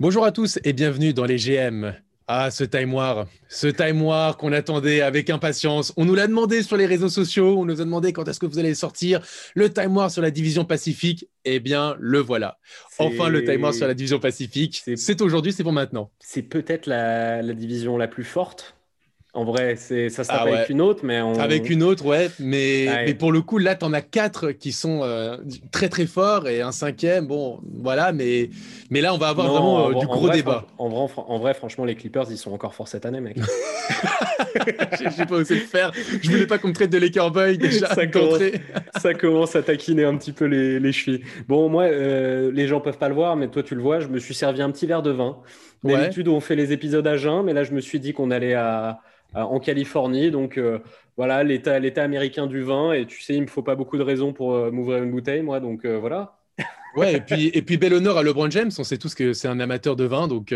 Bonjour à tous et bienvenue dans les GM. Ah, ce Time War, ce Time War qu'on attendait avec impatience. On nous l'a demandé sur les réseaux sociaux, on nous a demandé quand est-ce que vous allez sortir le Time War sur la division Pacifique. Eh bien, le voilà. Enfin, le Time War sur la division Pacifique. C'est aujourd'hui, c'est pour maintenant. C'est peut-être la, la division la plus forte en vrai, c'est ça se ah avec une autre, mais avec une autre, ouais. Mais, mais pour le coup, là, tu en as quatre qui sont euh, très très forts et un cinquième, bon, voilà. Mais mais là, on va avoir vraiment euh, du gros débat. En vrai, en vrai, franchement, les Clippers, ils sont encore forts cette année, mec. J'ai pas osé le faire. Je voulais pas qu'on me traite de Laker Boy déjà. Ça commence, ça commence, à taquiner un petit peu les, les chevilles. Bon, moi, euh, les gens peuvent pas le voir, mais toi, tu le vois. Je me suis servi un petit verre de vin. D'habitude, on fait les épisodes à jeun, mais là, je me suis dit qu'on allait à euh, en Californie. Donc euh, voilà, l'état, l'état américain du vin. Et tu sais, il me faut pas beaucoup de raisons pour euh, m'ouvrir une bouteille, moi. Donc voilà. ouais, et puis, et puis bel honneur à LeBron James. On sait tous que c'est un amateur de vin, donc,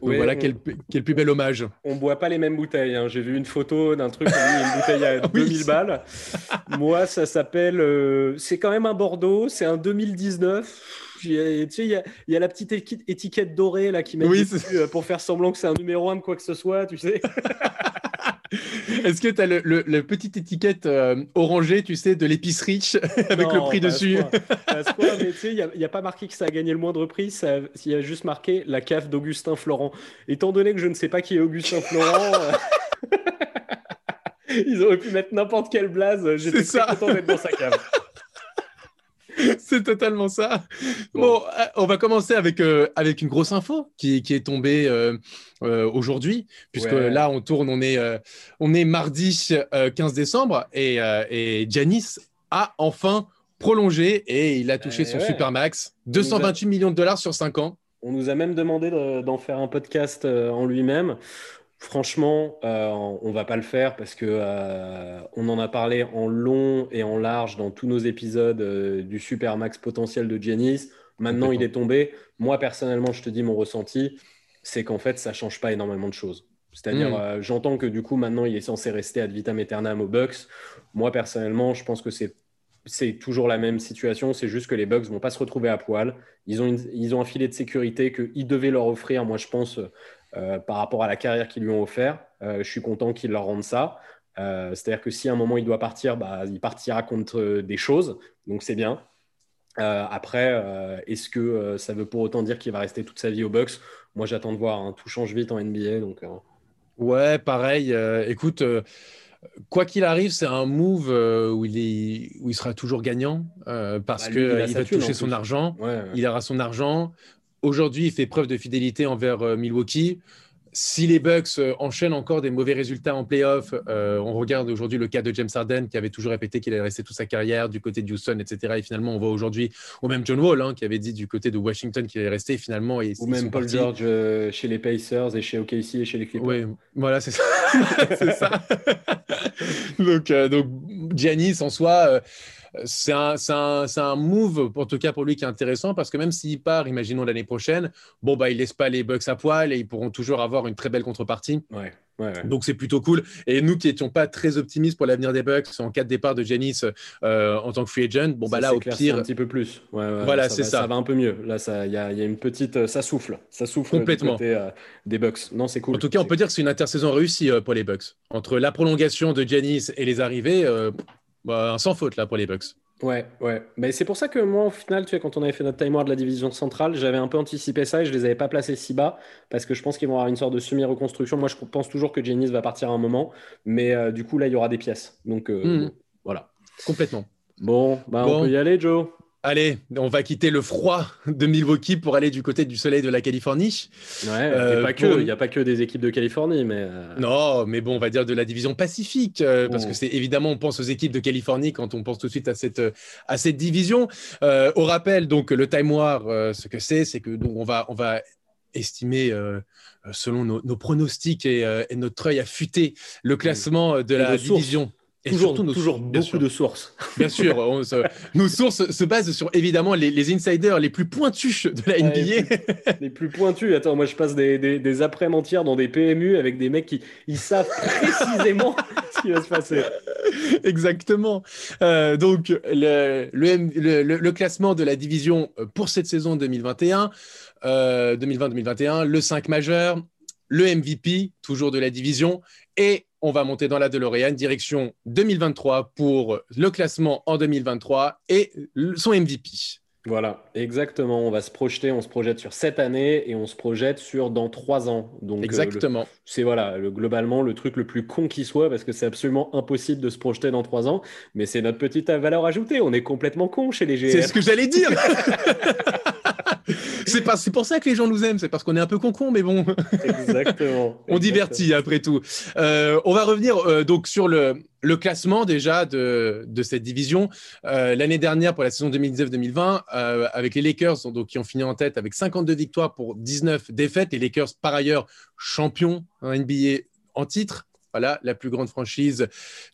voilà, quel, quel, plus bel hommage. On boit pas les mêmes bouteilles. Hein. J'ai vu une photo d'un truc, une bouteille à 2000 balles. Moi, ça s'appelle. c'est quand même un Bordeaux, c'est un 2019. Tu sais, il y, y, a la petite étiquette dorée là qui met oui, pour faire semblant que c'est un numéro 1 de quoi que ce soit, tu sais. Est-ce que tu as le, le, petite étiquette euh, orangée, tu sais, de l'épicerie avec le prix dessus? mais tu sais, il n'y a, pas marqué que ça a gagné le moindre prix, il y a juste marqué la cave d'Augustin Florent. Étant donné que je ne sais pas qui est Augustin Florent, euh, ils auraient pu mettre n'importe quelle blase. J'étais très content d'être dans sa cave. C'est totalement ça. Bon, euh, on va commencer avec, euh, avec une grosse info qui, qui est tombée euh, aujourd'hui, puisque là, on tourne, on est, on est mardi 15 décembre, et, et Janis a enfin prolongé et il a touché eh son super max, 228 millions de dollars sur 5 ans. On nous a même demandé d'en faire un podcast en lui-même. Franchement, euh, on va pas le faire parce que euh, on en a parlé en long et en large dans tous nos épisodes euh, du super max potentiel de Giannis. Maintenant, il est tombé. Moi, personnellement, je te dis mon ressenti, c'est qu'en fait, ça change pas énormément de choses. C'est-à-dire, hmm. j'entends que du coup, maintenant, il est censé rester ad vitam aeternam aux Bucks. Moi, personnellement, je pense que c'est c'est toujours la même situation, c'est juste que les Bucks vont pas se retrouver à poil. Ils ont, ils ont un filet de sécurité qu'ils devaient leur offrir, moi je pense, euh, par rapport à la carrière qu'ils lui ont offert. Euh, je suis content qu'ils leur rendent ça. Euh, c'est-à-dire que si à un moment il doit partir, bah, il partira contre des choses, donc c'est bien. après, est-ce que ça veut pour autant dire qu'il va rester toute sa vie au Bucks? Moi, j'attends de voir. Hein. Tout change vite en NBA, donc. Ouais, pareil. écoute quoi qu'il arrive, c'est un move où, il est, où il sera toujours gagnant parce bah, qu'il va toucher son argent, il aura son argent. Aujourd'hui, il fait preuve de fidélité envers euh, Milwaukee. Si les Bucks euh, enchaînent encore des mauvais résultats en playoff, euh, on regarde aujourd'hui le cas de James Harden qui avait toujours répété qu'il allait rester toute sa carrière du côté de Houston, etc. Et finalement, on voit aujourd'hui, ou même John Wall hein, qui avait dit du côté de Washington qu'il allait rester. finalement, ou même Paul George chez les Pacers et chez OKC et chez les Clippers. Oui, voilà, c'est ça. c'est ça. donc, donc, Giannis en soi c'est un, un, un, move, en tout cas pour lui, qui est intéressant parce que même s'il part, imaginons l'année prochaine, bon, bah, il laisse pas les Bucks à poil et ils pourront toujours avoir une très belle contrepartie. Ouais. Donc c'est plutôt cool. Et nous qui n'étions pas très optimistes pour l'avenir des Bucks en cas de départ de Janice euh, en tant que free agent, bon bah là au pire un petit peu plus. voilà c'est ça. Ça va un peu mieux. Là il y, a une petite, ça souffle, ça souffle complètement euh, des Bucks. Non c'est cool. En tout cas on peut dire que c'est une intersaison réussie euh, pour les Bucks. Entre la prolongation de Janice et les arrivées, bah, sans faute là pour les Bucks. Ouais, ouais. Mais c'est pour ça que moi, au final, tu sais, quand on avait fait notre timer de la division centrale, j'avais un peu anticipé ça et je les avais pas placés si bas parce que je pense qu'ils vont avoir une sorte de semi-reconstruction. Moi, je pense toujours que Janice va partir à un moment, mais euh, du coup, là, il y aura des pièces. Donc, euh, hmm. voilà. Complètement. Bon, bah, on peut y aller, Joe. Allez, on va quitter le froid de Milwaukee pour aller du côté du soleil de la Californie. Ouais, euh, pas que, il n'y a pas que des équipes de Californie, mais. Euh, non, mais bon, on va dire de la division Pacifique, euh, parce que c'est évidemment, on pense aux équipes de Californie quand on pense tout de suite à cette, à cette division. au rappel, donc, le Time War, ce que c'est, c'est que donc, on, va, on va estimer, selon nos, pronostics et, notre œil affûté, le classement de la division toujours, toujours beaucoup de sources. Bien sûr, nos sources se basent sur évidemment les, insiders les plus pointus de la NBA. les plus pointus. Attends, moi je passe des, des, après-mentières dans des PMU avec des mecs qui ils savent précisément qui va se passer. Exactement. Euh, donc, le, le, classement de la division pour cette saison 2021, 2020-2021, le 5 majeur, le MVP, toujours de la division, et on va monter dans la DeLorean, direction 2023 pour le classement en 2023 et son MVP. Voilà, exactement. On va se projeter, on se projette sur cette année et on se projette sur dans trois ans. Donc, euh, exactement. c'est voilà, le, globalement le truc le plus con qui soit parce que c'est absolument impossible de se projeter dans trois ans. Mais c'est notre petite valeur ajoutée. On est complètement con chez les GR. C'est ce que j'allais dire. c'est pas, c'est pour ça que les gens nous aiment. C'est parce qu'on est un peu con-con, mais bon. Exactement. on divertit après tout. Euh, on va revenir euh, donc sur le le classement déjà de, cette division. Euh, l'année dernière, pour la saison 2019-2020, euh, avec les Lakers donc, qui ont fini en tête avec 52 victoires pour 19 défaites. Les Lakers, par ailleurs, champions en NBA en titre. Voilà, la plus grande franchise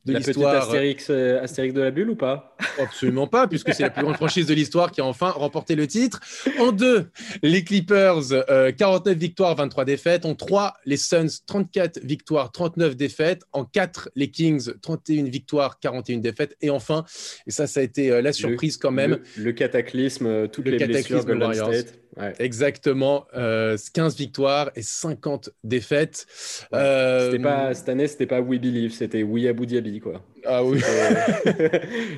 de l'histoire. La petite euh, Astérix, de la bulle ou pas? Absolument pas, puisque c'est la plus grande franchise de l'histoire qui a enfin remporté le titre. En deux, les Clippers, 49 euh, victoires, 23 défaites. En trois, les Suns, 34 victoires, 39 défaites. En quatre, les Kings, 31 victoires, 41 défaites. Et enfin, et ça, ça a été euh, la surprise quand même. Le, cataclysme, toutes les blessures de Golden State. Exactement. 15 euh, victoires et 50 défaites. Euh, pas, cette année, c'était pas We Believe, c'était We Abu Dhabi. Quoi. Ah oui.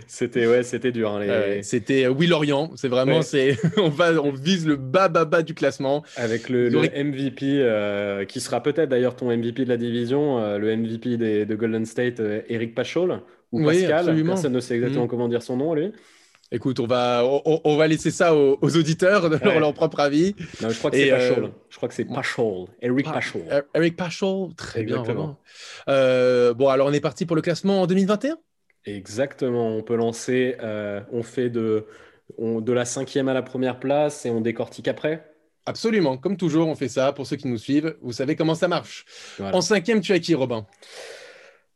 C'était ouais, c'était dur. Hein, c'était We Lorient. C'est vraiment, c'est on, va, on vise le bas bas bas du classement. Avec le, MVP, euh, qui sera peut-être d'ailleurs ton MVP de la division, le MVP de Golden State, Eric Pachol. Ou Pascal, personne ne sait exactement mm. comment dire son nom, lui. Écoute, on va, on, va laisser ça aux, auditeurs de leur, propre avis. Non, je crois que c'est Pachol. Euh, je crois que c'est Pachol. Eric Pachol. Eric Pachol, très bien. Euh, bon, alors on est parti pour le classement en 2021 Exactement. On peut lancer, euh, on fait de, de la cinquième à la première place et on décortique après? Absolument. Comme toujours, on fait ça. Pour ceux qui nous suivent, vous savez comment ça marche. En cinquième, tu as qui, Robin?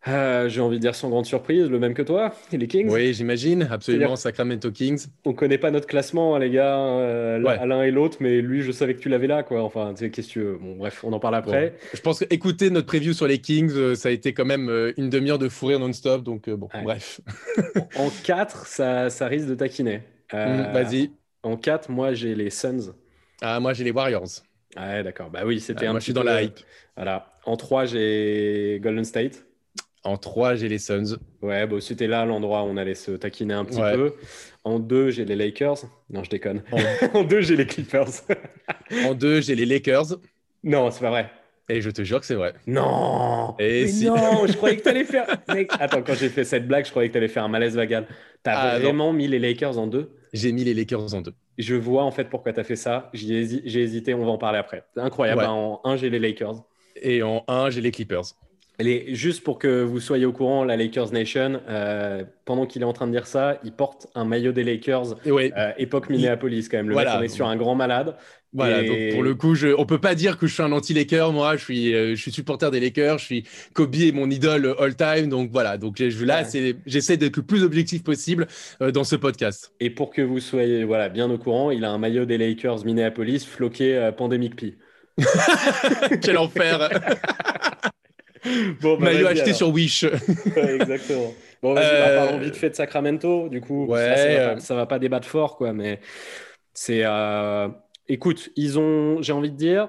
Euh, j'ai envie de dire sans grande surprise, le même que toi, les Kings. Oui, j'imagine, absolument, Sacramento Kings. On connaît pas notre classement, hein, les gars, euh, l'un et l'autre, mais lui, je savais que tu l'avais là, quoi. Enfin, tu sais, qu'est-ce que tu veux? Bon, bref, on en parle après. Je pense que écouter notre preview sur les Kings, euh, ça a été quand même une demi-heure de fourrir non-stop, donc bon, bref. en 4, ça, ça, risque de taquiner. Mmh, vas-y. En 4, moi, j'ai les Suns. Ah, moi, j'ai les Warriors. Ah, d'accord. Bah oui, c'était un moi, je suis dans la hype. Voilà. En 3, j'ai Golden State. En 3, j'ai les Suns. Ouais, bon, c'était là l'endroit où on allait se taquiner un petit peu. En 2, j'ai les Lakers. Non, je déconne. En 2, j'ai les Clippers. en 2, j'ai les Lakers. Non, c'est pas vrai. Et je te jure que c'est vrai. Non Et Non, je croyais que tu allais faire. Attends, quand j'ai fait cette blague, je croyais que tu allais faire un malaise vagal. Tu as ah, vraiment mis les Lakers en 2 J'ai mis les Lakers en 2. Je vois en fait pourquoi tu as fait ça. J'ai hésité, on va en parler après. Incroyable. En 1, j'ai les Lakers. Et en 1, j'ai les Clippers juste pour que vous soyez au courant, la Lakers Nation, euh, pendant qu'il est en train de dire ça, il porte un maillot des Lakers, euh, époque Minneapolis quand même. Le mec, on est sur un grand malade. Voilà, donc pour le coup, je, on peut pas dire que je suis un anti-Laker. Moi, je suis, euh, je suis supporter des Lakers. Je suis Kobe est mon idole all-time. Donc voilà, donc là, j'essaie d'être le plus objectif possible dans ce podcast. Et pour que vous soyez voilà, bien au courant, il a un maillot des Lakers Minneapolis floqué Pandemic P. Quel enfer bon, bah, Maillot acheté sur Wish. exactement. Bon, vas-y, euh... parlons vite fait de Sacramento. Du coup, ouais, ça, ça, va pas, débattre fort, quoi. Mais c'est. Euh... Écoute, ils ont, j'ai envie de dire,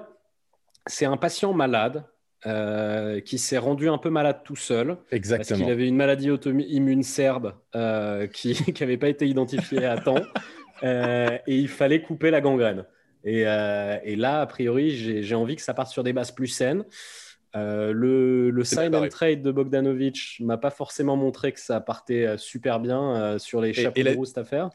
c'est un patient malade. Euh, qui s'est rendu un peu malade tout seul. Exactement. Parce qu'il avait une maladie auto-immune serbe euh, qui n'avait pas été identifiée à temps. Euh, et il fallait couper la gangrène. Et, et là, a priori, j'ai envie que ça parte sur des bases plus saines. Euh, le, le sign and trade de Bogdanovic m'a pas forcément montré que ça partait euh, super bien euh, sur les chapeaux de roue cette affaire.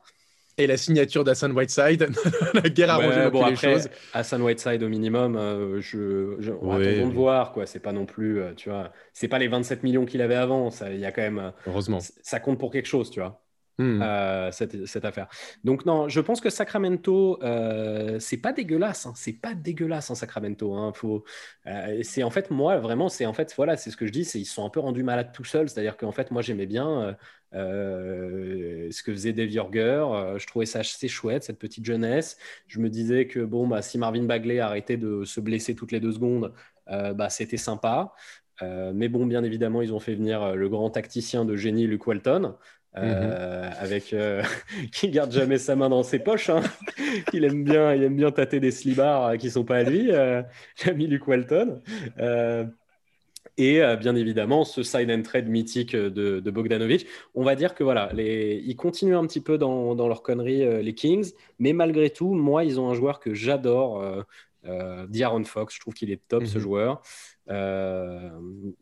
Et la signature d'Hassan Whiteside, la guerre a ouais, bon, les choses. Hassan Whiteside au minimum, je, je on de voir quoi. C'est pas non plus, tu vois, c'est pas les 27 millions qu'il avait avant. Il y a quand même, heureusement, ça compte pour quelque chose, tu vois. Hmm. Euh, cette, affaire. Donc non, je pense que Sacramento, euh, c'est pas dégueulasse, hein. c'est pas dégueulasse en Sacramento. Hein. Faut, euh, c'est en fait moi vraiment, c'est en fait voilà, c'est ce que je dis, c'est ils sont un peu rendus malades tout seuls. C'est-à-dire qu'en fait moi j'aimais bien ce que faisait Dave Yorger, je trouvais ça assez chouette cette petite jeunesse. Je me disais que bon bah si Marvin Bagley arrêtait de se blesser toutes les deux secondes, bah c'était sympa. mais bon, bien évidemment, ils ont fait venir le grand tacticien de génie Luke Walton. Euh, mhm. avec euh, qui garde jamais sa main dans ses poches. Hein. il aime bien, il aime bien tâter des slibards qui sont pas à lui. Euh, L'ami Luke Walton. et bien évidemment, ce sign and trade mythique de, de, Bogdanovic. On va dire que voilà, les, ils continuent un petit peu dans, dans leur connerie, les Kings, mais malgré tout, moi, ils ont un joueur que j'adore. Euh, D'Aaron Fox, je trouve qu'il est top ce mhm. joueur. Euh,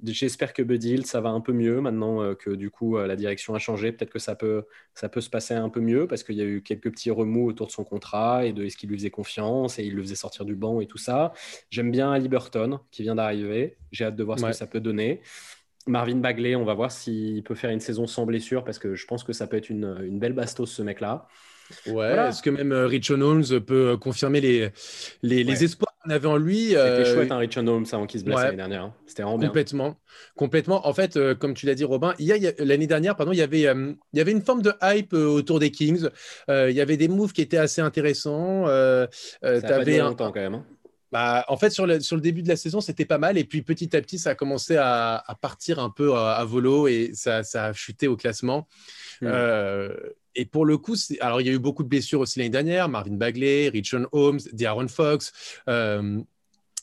j'espère que Buddy Hill, ça va un peu mieux maintenant euh, que du coup la direction a changé. Peut-être que ça peut, ça peut se passer un peu mieux parce qu'il y a eu quelques petits remous autour de son contrat et de est-ce qu'il lui faisait confiance et il le faisait sortir du banc et tout ça. J'aime bien Ali Burton qui vient d'arriver. J'ai hâte de voir ce que ça peut donner. Marvin Bagley, on va voir s'il peut faire une saison sans blessure parce que je pense que ça peut être une, une belle bastos ce mec-là. Ouais, est-ce que même euh, Richard Holmes peut euh, confirmer les, les, espoirs qu'on avait en lui C'était euh, chouette, hein, Richard Holmes, avant qu'il se blesse l'année dernière. Hein. C'était vraiment complètement, bien. Complètement. En fait, comme tu l'as dit, Robin, l'année dernière, pardon, il y, avait, il y avait une forme de hype autour des Kings. il y avait des moves qui étaient assez intéressants. ça a pas duré longtemps quand même. Hein. Bah, en fait, sur le, sur le début de la saison, c'était pas mal. Et puis petit à petit, ça a commencé à, partir un peu à, volo et ça, ça, a chuté au classement. Hmm et pour le coup, il y a eu beaucoup de blessures aussi l'année dernière, Marvin Bagley, Richard Holmes, D'Aaron Fox. Euh,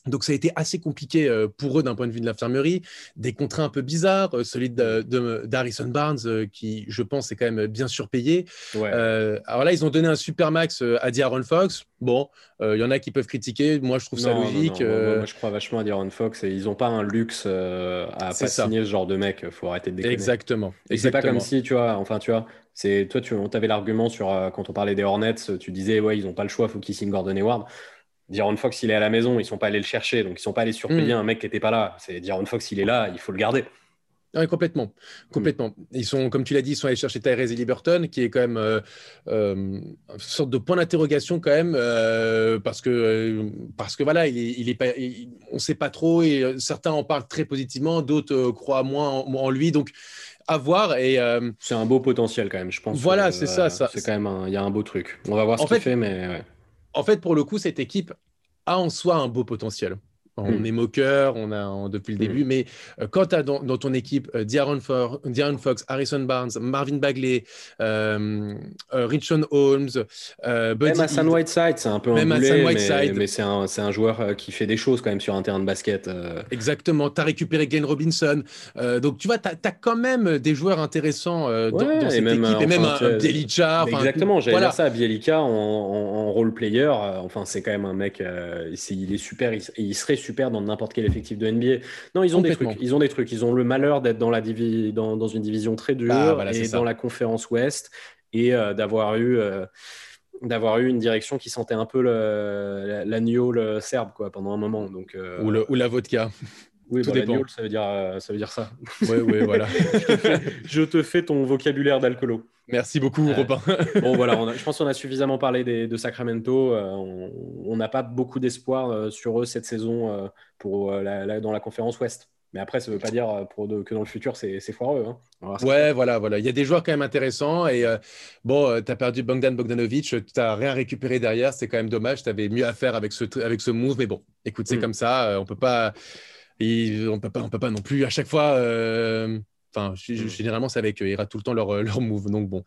donc ça a été assez compliqué euh, pour eux d'un point de vue de l'infirmerie. Des contrats un peu bizarres, euh, celui d'Harrison Barnes, euh, qui je pense est quand même bien surpayé. alors là, ils ont donné un super max à D'Aaron Fox. Bon, il y en a qui peuvent critiquer. Moi, je trouve ça logique. moi, je crois vachement à D'Aaron Fox et ils n'ont pas un luxe à pas signer ce genre de mec. Il faut arrêter de déconner. Exactement. Et c'est pas comme si, tu vois, enfin, tu vois, c'est toi, tu avais l'argument sur quand on parlait des Hornets, tu disais, ouais, ils n'ont pas le choix, il faut qu'ils signent Gordon Hayward. Diron Fox, il est à la maison, ils sont pas allés le chercher, donc ils sont pas allés surpayer hmm. un mec qui n'était pas là. C'est Diron Fox, il est là, il faut le garder. Oui, complètement. complètement. Ils sont, comme tu l'as dit, ils sont allés chercher Tyrese Liberton, qui est quand même euh, euh, une sorte de point d'interrogation quand même, euh, parce que parce que voilà, il est, pas, on ne sait pas trop et certains en parlent très positivement, d'autres croient moins en, lui, donc à voir et c'est un beau potentiel quand même, je pense. Voilà, c'est ça, ça. C'est quand même, il y a un beau truc. On va voir ce qu'il fait, mais. Ouais en fait, pour le coup, cette équipe a en soi un beau potentiel. On hmm. est moqueur, on a depuis le hmm. début, mais euh, quand tu as dans, ton équipe euh, Diaron, Fox, Harrison Barnes, Marvin Bagley, euh, euh Richon Holmes, même Hassan Whiteside, c'est un peu même boulé, mais, mais c'est un, un, joueur qui fait des choses quand même sur un terrain de basket. Exactement, tu as récupéré Glenn Robinson, donc tu vois, tu as, quand même des joueurs intéressants dans, cette même, équipe, et même un, Bielica. Exactement, j'allais dire ça, Bielica en, en, role player, enfin c'est quand même un mec, il est super, il, il serait super super dans n'importe quel effectif de NBA. Non, ils ont des trucs. Ils ont des trucs. Ils ont le malheur d'être dans, la dans, dans, une division très dure bah, et dans la conférence Ouest et euh, d'avoir eu. Euh, d'avoir eu une direction qui sentait un peu l'agneau le, serbe quoi pendant un moment donc euh, ou, le, ou la vodka oui, Tout dépend. ça veut dire ça veut dire ça. Oui, oui, voilà. je, te fais, ton vocabulaire d'alcoolo. Merci beaucoup, Robin. bon, voilà, je pense qu'on a suffisamment parlé de Sacramento. on n'a pas beaucoup d'espoir sur eux cette saison pour, dans la conférence Ouest. Mais après, ça ne veut pas dire pour que dans le futur, c'est foireux. Hein. Ouais, voilà, voilà. Il y a des joueurs quand même intéressants. Et bon, tu as perdu Bogdan Bogdanovic, tu n'as rien récupéré derrière. C'est quand même dommage. Tu avais mieux à faire avec ce, avec ce move. Mais bon, écoute, c'est mm. comme ça. on peut pas. On ne peut pas non plus à chaque fois. Enfin, mm. généralement, c'est avec eux. Ils ratent tout le temps leur, leur move. Donc bon.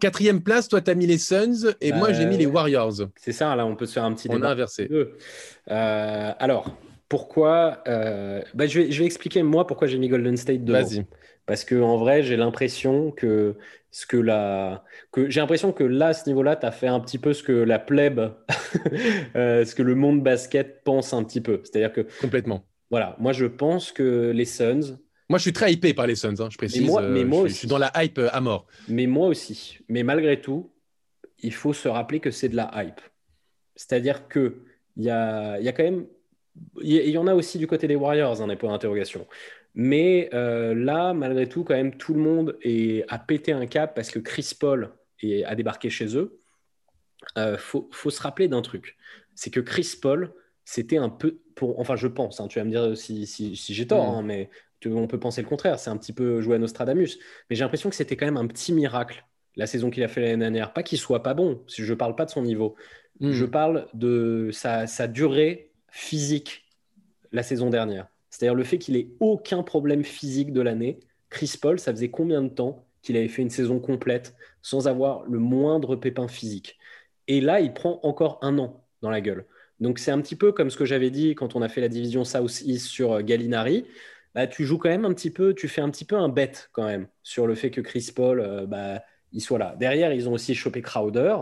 Quatrième place, toi, tu as mis les Suns et moi, j'ai mis les Warriors. C'est ça, là, on peut se faire un petit débat. On a inversé. Euh, alors, pourquoi euh, bah, je, vais, je, vais, expliquer, moi, pourquoi j'ai mis Golden State devant. Vas-y. Parce que en vrai, j'ai l'impression que ce que la... que j'ai l'impression que là, à ce niveau-là, tu as fait un petit peu ce que la plèbe, euh, ce que le monde basket pense un petit peu. C'est-à-dire que. Complètement. Voilà, moi, je pense que les Suns, moi, je suis très hypé par les Suns, hein, je précise. Mais moi, mais moi aussi. je, suis dans la hype euh, à mort. Mais moi aussi. Mais malgré tout, il faut se rappeler que c'est de la hype. C'est-à-dire qu'il y a, y a quand même. Il y, en a aussi du côté des Warriors, un hein, point d'interrogation. Mais euh, là, malgré tout, quand même, tout le monde est, a pété un cap parce que Chris Paul est, a débarqué chez eux. Il euh, faut, faut, se rappeler d'un truc. C'est que Chris Paul, c'était un peu. Pour, enfin, je pense, hein, tu vas me dire si, si, j'ai tort, mm. mais on peut penser le contraire, c'est un petit peu joué à Nostradamus. Mais j'ai l'impression que c'était quand même un petit miracle la saison qu'il a fait l'année dernière. Pas qu'il soit pas bon, si je ne parle pas de son niveau. Hmm. Je parle de sa, durée physique la saison dernière. C'est-à-dire le fait qu'il ait aucun problème physique de l'année. Chris Paul, ça faisait combien de temps qu'il avait fait une saison complète sans avoir le moindre pépin physique? Et là, il prend encore un an dans la gueule. Donc c'est un petit peu comme ce que j'avais dit quand on a fait la division South-East sur euh, Gallinari. Bah, tu joues quand même un petit peu, tu fais un petit peu un bet quand même sur le fait que Chris Paul, euh, bah, il soit là. Derrière, ils ont aussi chopé Crowder.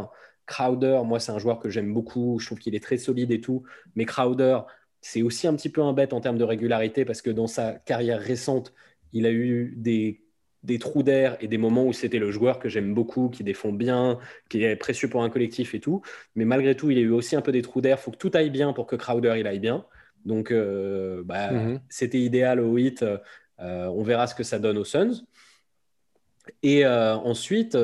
Crowder, moi, c'est un joueur que j'aime beaucoup. Je trouve qu'il est très solide et tout. Mais Crowder, c'est aussi un petit peu un bet en termes de régularité parce que dans sa carrière récente, il a eu des, des trous d'air et des moments où c'était le joueur que j'aime beaucoup, qui défend bien, qui est précieux pour un collectif et tout. Mais malgré tout, il a eu aussi un peu des trous d'air. Il faut que tout aille bien pour que Crowder il aille bien. Donc, euh, bah, mhm. c'était idéal au 8. Euh, on verra ce que ça donne aux Suns. Et euh, ensuite,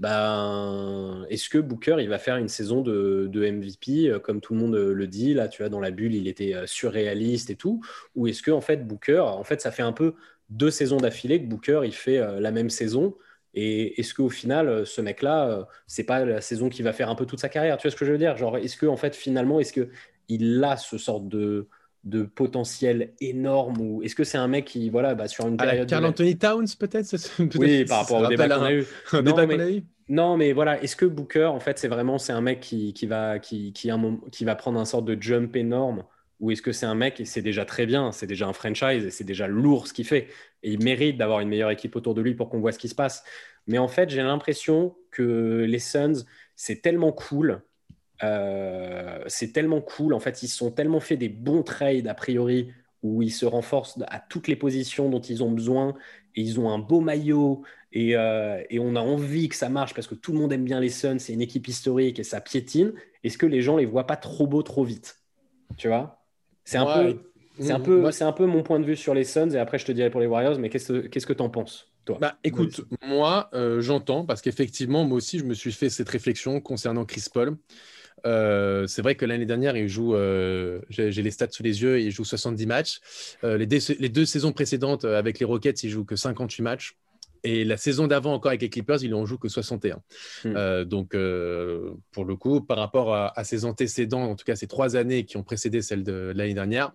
ben, est-ce que Booker il va faire une saison de, MVP comme tout le monde le dit là tu vois dans la bulle il était surréaliste et tout ou est-ce que en fait Booker en fait ça fait un peu deux saisons d'affilée que Booker il fait la même saison et est-ce qu'au final ce mec là c'est pas la saison qui va faire un peu toute sa carrière tu vois ce que je veux dire? Genre est-ce que en fait finalement est-ce que il a ce sort de de potentiel énorme ou est-ce que c'est un mec qui voilà bah, sur une période Carl Anthony Towns peut-être oui par rapport au débat qu'on a eu. Non, mais, non mais voilà est-ce que Booker en fait c'est vraiment c'est un mec qui, qui va qui, qui, un, qui va prendre un sort de jump énorme ou est-ce que c'est un mec et c'est déjà très bien c'est déjà un franchise et c'est déjà lourd ce qu'il fait et il mérite d'avoir une meilleure équipe autour de lui pour qu'on voit ce qui se passe. Mais en fait j'ai l'impression que les Suns c'est tellement cool euh, c'est tellement cool. En fait, ils sont tellement fait des bons trades a priori où ils se renforcent à toutes les positions dont ils ont besoin et ils ont un beau maillot et, euh, on a envie que ça marche parce que tout le monde aime bien les Suns, c'est une équipe historique et ça piétine. Est-ce que les gens les voient pas trop beaux trop vite? Tu vois? C'est un peu. C'est un, mmh, peu, c'est un peu mon point de vue sur les Suns et après je te dirai pour les Warriors, mais qu'est-ce que tu en penses toi? Bah, Écoute, moi euh, j'entends parce qu'effectivement, moi aussi je me suis fait cette réflexion concernant Chris Paul. Euh, c'est vrai que l'année dernière, il joue, euh, j'ai les stats sous les yeux, il joue 70 matchs. Euh, les, deux, saisons précédentes avec les Rockets, il joue que 58 matchs. Et la saison d'avant, encore avec les Clippers, il en joue que 61. Hmm. donc, pour le coup, par rapport à, ses antécédents, en tout cas ces trois années qui ont précédé celle de, l'année dernière,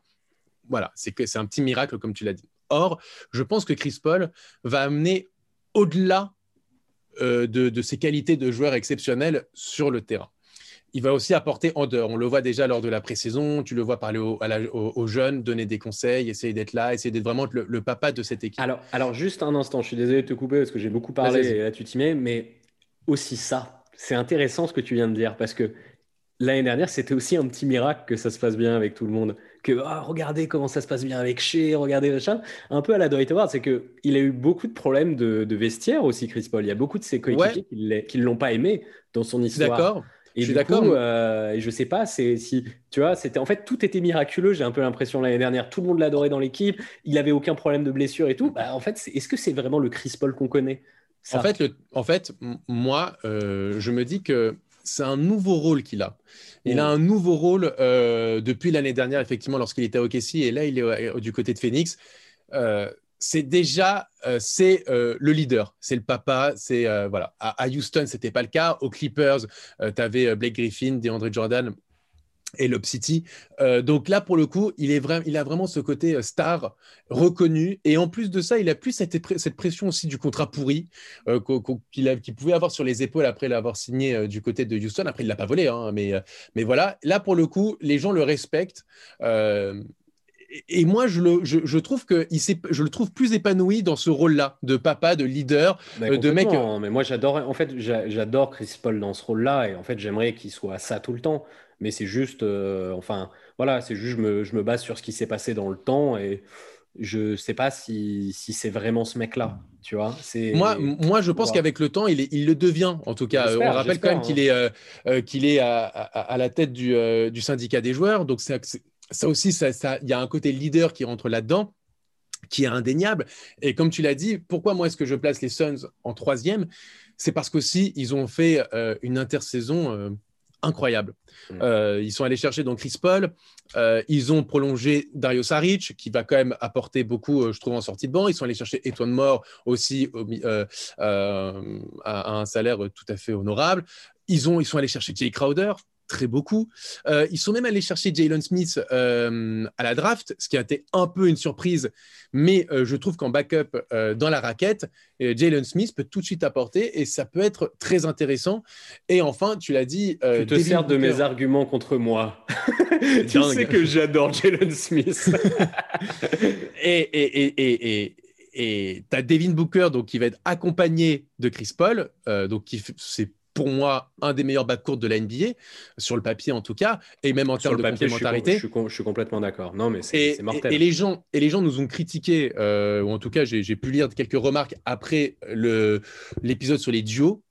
voilà, c'est un petit miracle, comme tu l'as dit. Or, je pense que Chris Paul va amener au-delà de, de, ses qualités de joueur exceptionnel sur le terrain il va aussi apporter en dehors. On le voit déjà lors de la pré-saison, tu le vois parler aux, jeunes, donner des conseils, essayer d'être là, essayer d'être vraiment le, papa de cette équipe. Alors, alors, juste un instant, je suis désolé de te couper parce que j'ai beaucoup parlé et là tu t'y mets, mais aussi ça, c'est intéressant ce que tu viens de dire parce que l'année dernière, c'était aussi un petit miracle que ça se passe bien avec tout le monde. Que ah, regardez comment ça se passe bien avec Shea, regardez machin. Un peu à la Dwight Howard, c'est qu'il a eu beaucoup de problèmes de, vestiaire aussi, Chris Paul. Il y a beaucoup de ses coéquipiers qui ne l'ont pas aimé dans son histoire. D'accord. Et je suis d'accord. Euh, je sais pas, c'est si tu vois, c'était en fait tout était miraculeux. J'ai un peu l'impression l'année dernière, tout le monde l'adorait dans l'équipe. Il avait aucun problème de blessure et tout. Bah, en fait, est-ce que c'est vraiment le Chris Paul qu'on connaît En fait, le, en fait, moi, euh, je me dis que c'est un nouveau rôle qu'il a. Il a mm. un nouveau rôle euh, depuis l'année dernière, effectivement, lorsqu'il était à OKC, et là, il est du côté de Phoenix. Euh, c'est déjà euh, c'est euh, le leader, c'est le papa. C'est euh, voilà. À, Houston, c'était pas le cas. Aux Clippers, tu avais Blake Griffin, DeAndre Jordan et Lob City. donc là, pour le coup, il, est vrai, il a vraiment ce côté star reconnu. Et en plus de ça, il a plus cette, cette pression aussi du contrat pourri qu'il pouvait avoir sur les épaules après l'avoir signé du côté de Houston. Après, il l'a pas volé, hein, mais, mais voilà. Là, pour le coup, les gens le respectent et moi, je, le, je, trouve que il je le trouve plus épanoui dans ce rôle-là de papa, de leader, bah, euh, de mec. Euh, mais moi, j'adore. En fait, j'adore Chris Paul dans ce rôle-là, et en fait, j'aimerais qu'il soit ça tout le temps. Mais c'est juste, euh, enfin, voilà, c'est juste, je me, je me, base sur ce qui s'est passé dans le temps, et je sais pas si, si c'est vraiment ce mec-là. Tu vois, moi, moi, je pense qu'avec le temps, il, il, le devient. En tout cas, on rappelle quand même qu'il hein. est, qu'il est à, à, la tête du, du syndicat des joueurs. Donc, c'est ça aussi, il ça, y a un côté leader qui rentre là-dedans qui est indéniable. Et comme tu l'as dit, pourquoi moi est-ce que je place les Suns en troisième? C'est parce qu'aussi, ils ont fait euh, une intersaison euh, incroyable. Mm. Euh, ils sont allés chercher donc Chris Paul, ils ont prolongé Dario Saric, qui va quand même apporter beaucoup, je trouve, en sortie de banc. Ils sont allés chercher Etwan Moore aussi à, un salaire tout à fait honorable. Ils, ont, ils sont allés chercher Jay Crowder, très beaucoup. Euh, ils sont même allés chercher Jalen Smith euh, à la draft, ce qui a été un peu une surprise, mais euh, je trouve qu'en backup dans la raquette, Jalen Smith peut tout de suite apporter et ça peut être très intéressant. Et enfin, tu l'as dit. tu te sers de mes arguments contre moi. tu sais que j'adore Jalen Smith. et, et, et, et et tu as Devin Booker donc, qui va être accompagné de Chris Paul, donc qui c'est pour moi un des meilleurs backcourts de la NBA, sur le papier en tout cas, et même en termes de complémentarité. Je suis, complètement d'accord. Non, mais c'est mortel. Et, les gens, et les gens nous ont critiqué, euh, ou en tout cas, j'ai pu lire quelques remarques après l'épisode sur les duos.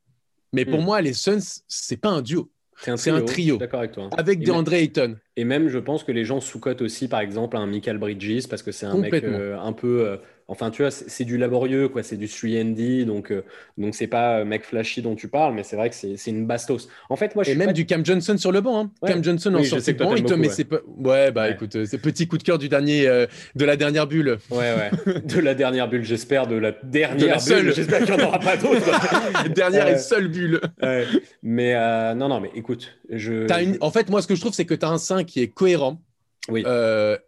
Mais pour hmm. moi, les Suns, c'est pas un duo. C'est un trio. D'accord avec toi. Avec DeAndre Ayton. Et même, je pense que les gens sous-cotent aussi, par exemple, un Michael Bridges, parce que c'est un mec euh, un peu. Euh, Enfin, tu vois, c'est du laborieux, quoi. C'est du 3D, donc euh, donc c'est pas euh, mec flashy dont tu parles, mais c'est vrai que c'est une bastos. En fait, moi, je et même du Cam Johnson sur le banc. Hein. Cam Johnson en sortie de banc, il te met ses ouais bah écoute, euh, c'est petit coup de cœur du dernier de la dernière bulle. Ouais ouais, de la dernière bulle, j'espère de la dernière bulle. J'espère qu'il n'y en aura pas d'autres. dernière et seule bulle. Mais non non, mais écoute, je. En fait, moi, ce que je trouve, c'est que tu as un 5 qui est cohérent. Oui.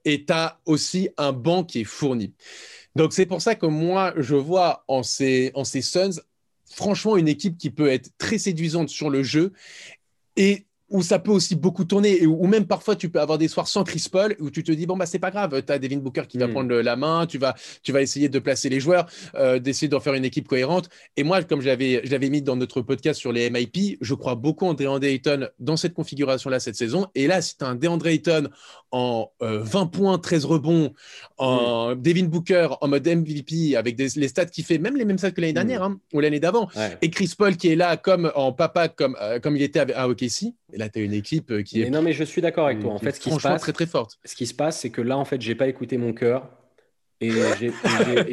et tu as aussi un banc qui est fourni. Donc c'est pour ça que moi, je vois en ces, en ces Suns, franchement, une équipe qui peut être très séduisante sur le jeu. Et où ça peut aussi beaucoup tourner, et où, même parfois tu peux avoir des soirs sans Chris Paul, où tu te dis, bon, bah, c'est pas grave, tu as Devin Booker qui va hmm. prendre la main, tu vas, tu vas essayer de placer les joueurs, euh, d'essayer d'en faire une équipe cohérente. Et moi, comme je l'avais mis dans notre podcast sur les MIP, je crois beaucoup en DeAndre Ayton dans cette configuration-là cette saison. Et là, si tu as un DeAndre Ayton en 20 euh, points, 13 rebonds, en hmm. Devin Booker en mode MVP, avec les stats qui fait même les mêmes stats que l'année hmm. dernière, hein, ou l'année d'avant, et Chris Paul qui est là comme en papa, comme, euh, comme il était à OKC, là, tu as une équipe euh, qui est. non, mais je suis d'accord avec toi. En fait, ce qui se passe, très très forte. Ce qui se passe, c'est que là, en fait, j'ai pas écouté mon cœur et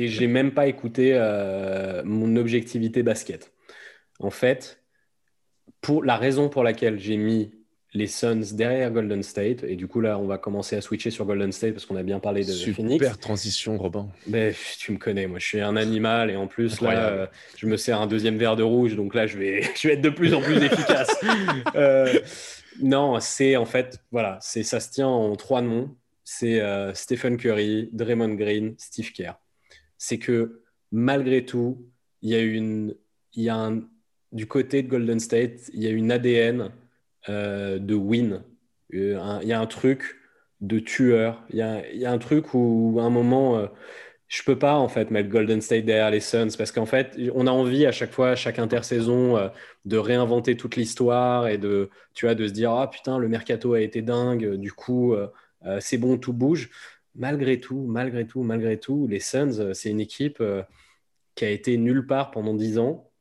j'ai même pas écouté euh, mon objectivité basket. En fait, pour la raison pour laquelle j'ai mis les Suns derrière Golden State. Et du coup, là, on va commencer à switcher sur Golden State parce qu'on a bien parlé de Phoenix. Super transition, Robin. Mais tu me connais, moi, je suis un animal et en plus, là, euh, je me sers un deuxième verre de rouge. Donc là, je vais, je vais être de plus en plus efficace. Euh, non, c'est en fait, voilà, c'est ça se tient en trois noms. C'est euh, Stephen Curry, Draymond Green, Steve Kerr. C'est que malgré tout, il y a une, il y a un, du côté de Golden State, il y a une ADN euh, de win. Euh, il y a un truc de tueur. Il y a, un truc où, à un moment, euh, je peux pas en fait mettre Golden State derrière les Suns parce qu'en fait, on a envie à chaque fois, à chaque intersaison, de réinventer toute l'histoire et de, tu vois, de se dire ah putain, le mercato a été dingue. Du coup, c'est bon, tout bouge. Malgré tout, malgré tout, malgré tout, les Suns, c'est une équipe qui a été nulle part pendant dix ans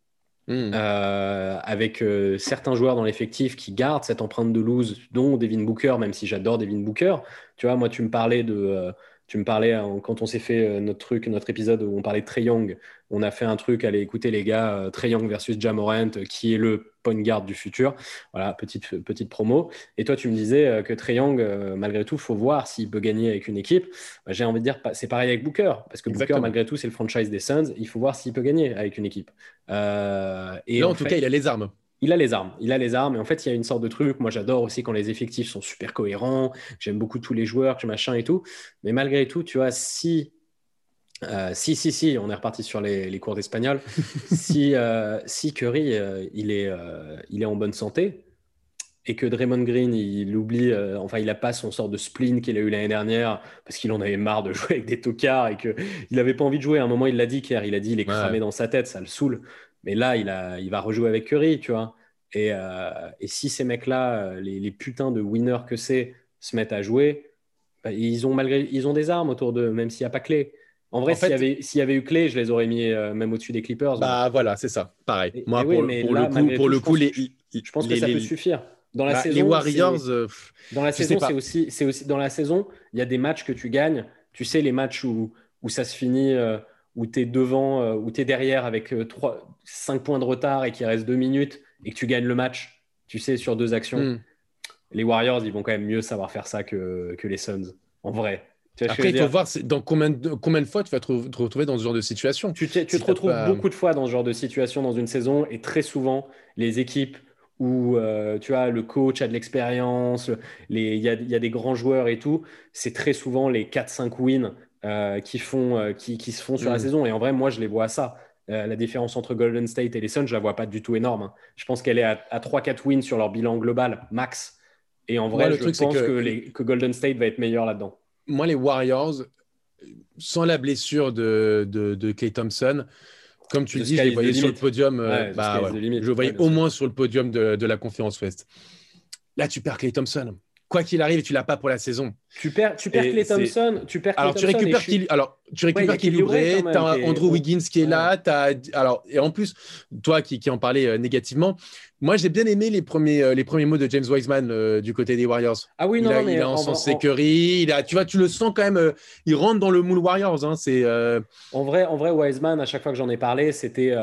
Hmm. Euh, avec euh, certains joueurs dans l'effectif qui gardent cette empreinte de lose, dont Devin Booker, même si j'adore Devin Booker. Tu vois, moi, tu me parlais de. Euh, tu me parlais quand on s'est fait notre truc, notre épisode où on parlait de Trey Young. On a fait un truc, allez écouter les gars, Trey Young versus Jamorant, qui est le point guard du futur. Voilà, petite, petite promo. Et toi, tu me disais euh, que Trey Young, euh, malgré tout, il faut voir s'il peut gagner avec une équipe. Bah, j'ai envie de dire, c'est pareil avec Booker, parce que Booker, malgré tout, c'est le franchise des Suns. Il faut voir s'il peut gagner avec une équipe. Euh, et en, tout cas, il a les armes. Il a les armes, il a les armes, et en fait, il y a une sorte de truc. Moi, j'adore aussi quand les effectifs sont super cohérents. J'aime beaucoup tous les joueurs, machin et tout. Mais malgré tout, tu vois, si euh, si, si, si, on est reparti sur les, cours d'espagnol. si, euh, si Curry, euh, il, est, il est en bonne santé et que Draymond Green, il oublie, enfin, il n'a pas son sort de spleen qu'il a eu l'année dernière parce qu'il en avait marre de jouer avec des tocards et qu'il n'avait pas envie de jouer. À un moment, il l'a dit, Kerr, il a dit, il est cramé dans sa tête, ça le saoule. Mais là, il, a, il va rejouer avec Curry, tu vois. Et, et si ces mecs-là, les, les, putains de winners que c'est, se mettent à jouer, bah, ils, ont malgré, ils ont des armes autour d'eux, même s'il n'y a pas clé. En vrai, s'il y, avait eu clé, je les aurais mis euh, même au-dessus des Clippers. Bah voilà, c'est ça. Pareil. Moi, pour, le coup, pour le coup, les, je pense que ça peut suffire. Dans la bah, saison, les Warriors. Euh, dans la saison, c'est aussi, aussi dans la saison. Il y a des matchs que tu gagnes. Tu sais les matchs où, où ça se finit, euh, où tu es devant, où tu es derrière avec 3, 5 points de retard et qu'il reste 2 minutes et que tu gagnes le match. Tu sais sur deux actions. Hmm. Les Warriors, ils vont quand même mieux savoir faire ça que, que les Suns. En vrai. Après, il faut voir dans combien de, combien de fois tu vas te, retrouver dans ce genre de situation. Tu, te retrouves beaucoup de fois dans ce genre de situation dans une saison et très souvent, les équipes où euh, tu vois, le coach a de l'expérience, il y a, y a, des grands joueurs et tout, c'est très souvent les 4-5 wins euh, qui, font, euh, qui, qui, se font sur la mm. saison. Et en vrai, moi, je les vois à ça. la différence entre Golden State et les Suns, je la vois pas du tout énorme. Hein. Je pense qu'elle est à, 3-4 wins sur leur bilan global, max. Et en vrai, je pense que, les, que Golden State va être meilleur là-dedans. Moi, les Warriors, sans la blessure de, de, de Clay Thompson, comme tu le dis, je les voyais sur le podium. Euh, bah, je voyais au moins sur le podium de, de, la conférence Ouest. Là, tu perds Clay Thompson. Quoi qu'il arrive, tu l'as pas pour la saison. Tu perds, tu perds Clay Thompson. Tu perds alors, tu récupères qui, alors, tu récupères qui tu as Andrew Wiggins qui est là. As, alors, et en plus, toi qui, qui en parlais euh, négativement, moi, j'ai bien aimé les premiers, euh, les premiers mots de James Wiseman euh, du côté des Warriors. Ah oui, non, il a, mais il a en, sens Curry. Il a, tu vois, tu le sens quand même. Il rentre dans le moule Warriors. Hein, c'est. En vrai, en vrai, Wiseman, à chaque fois que j'en ai parlé, c'était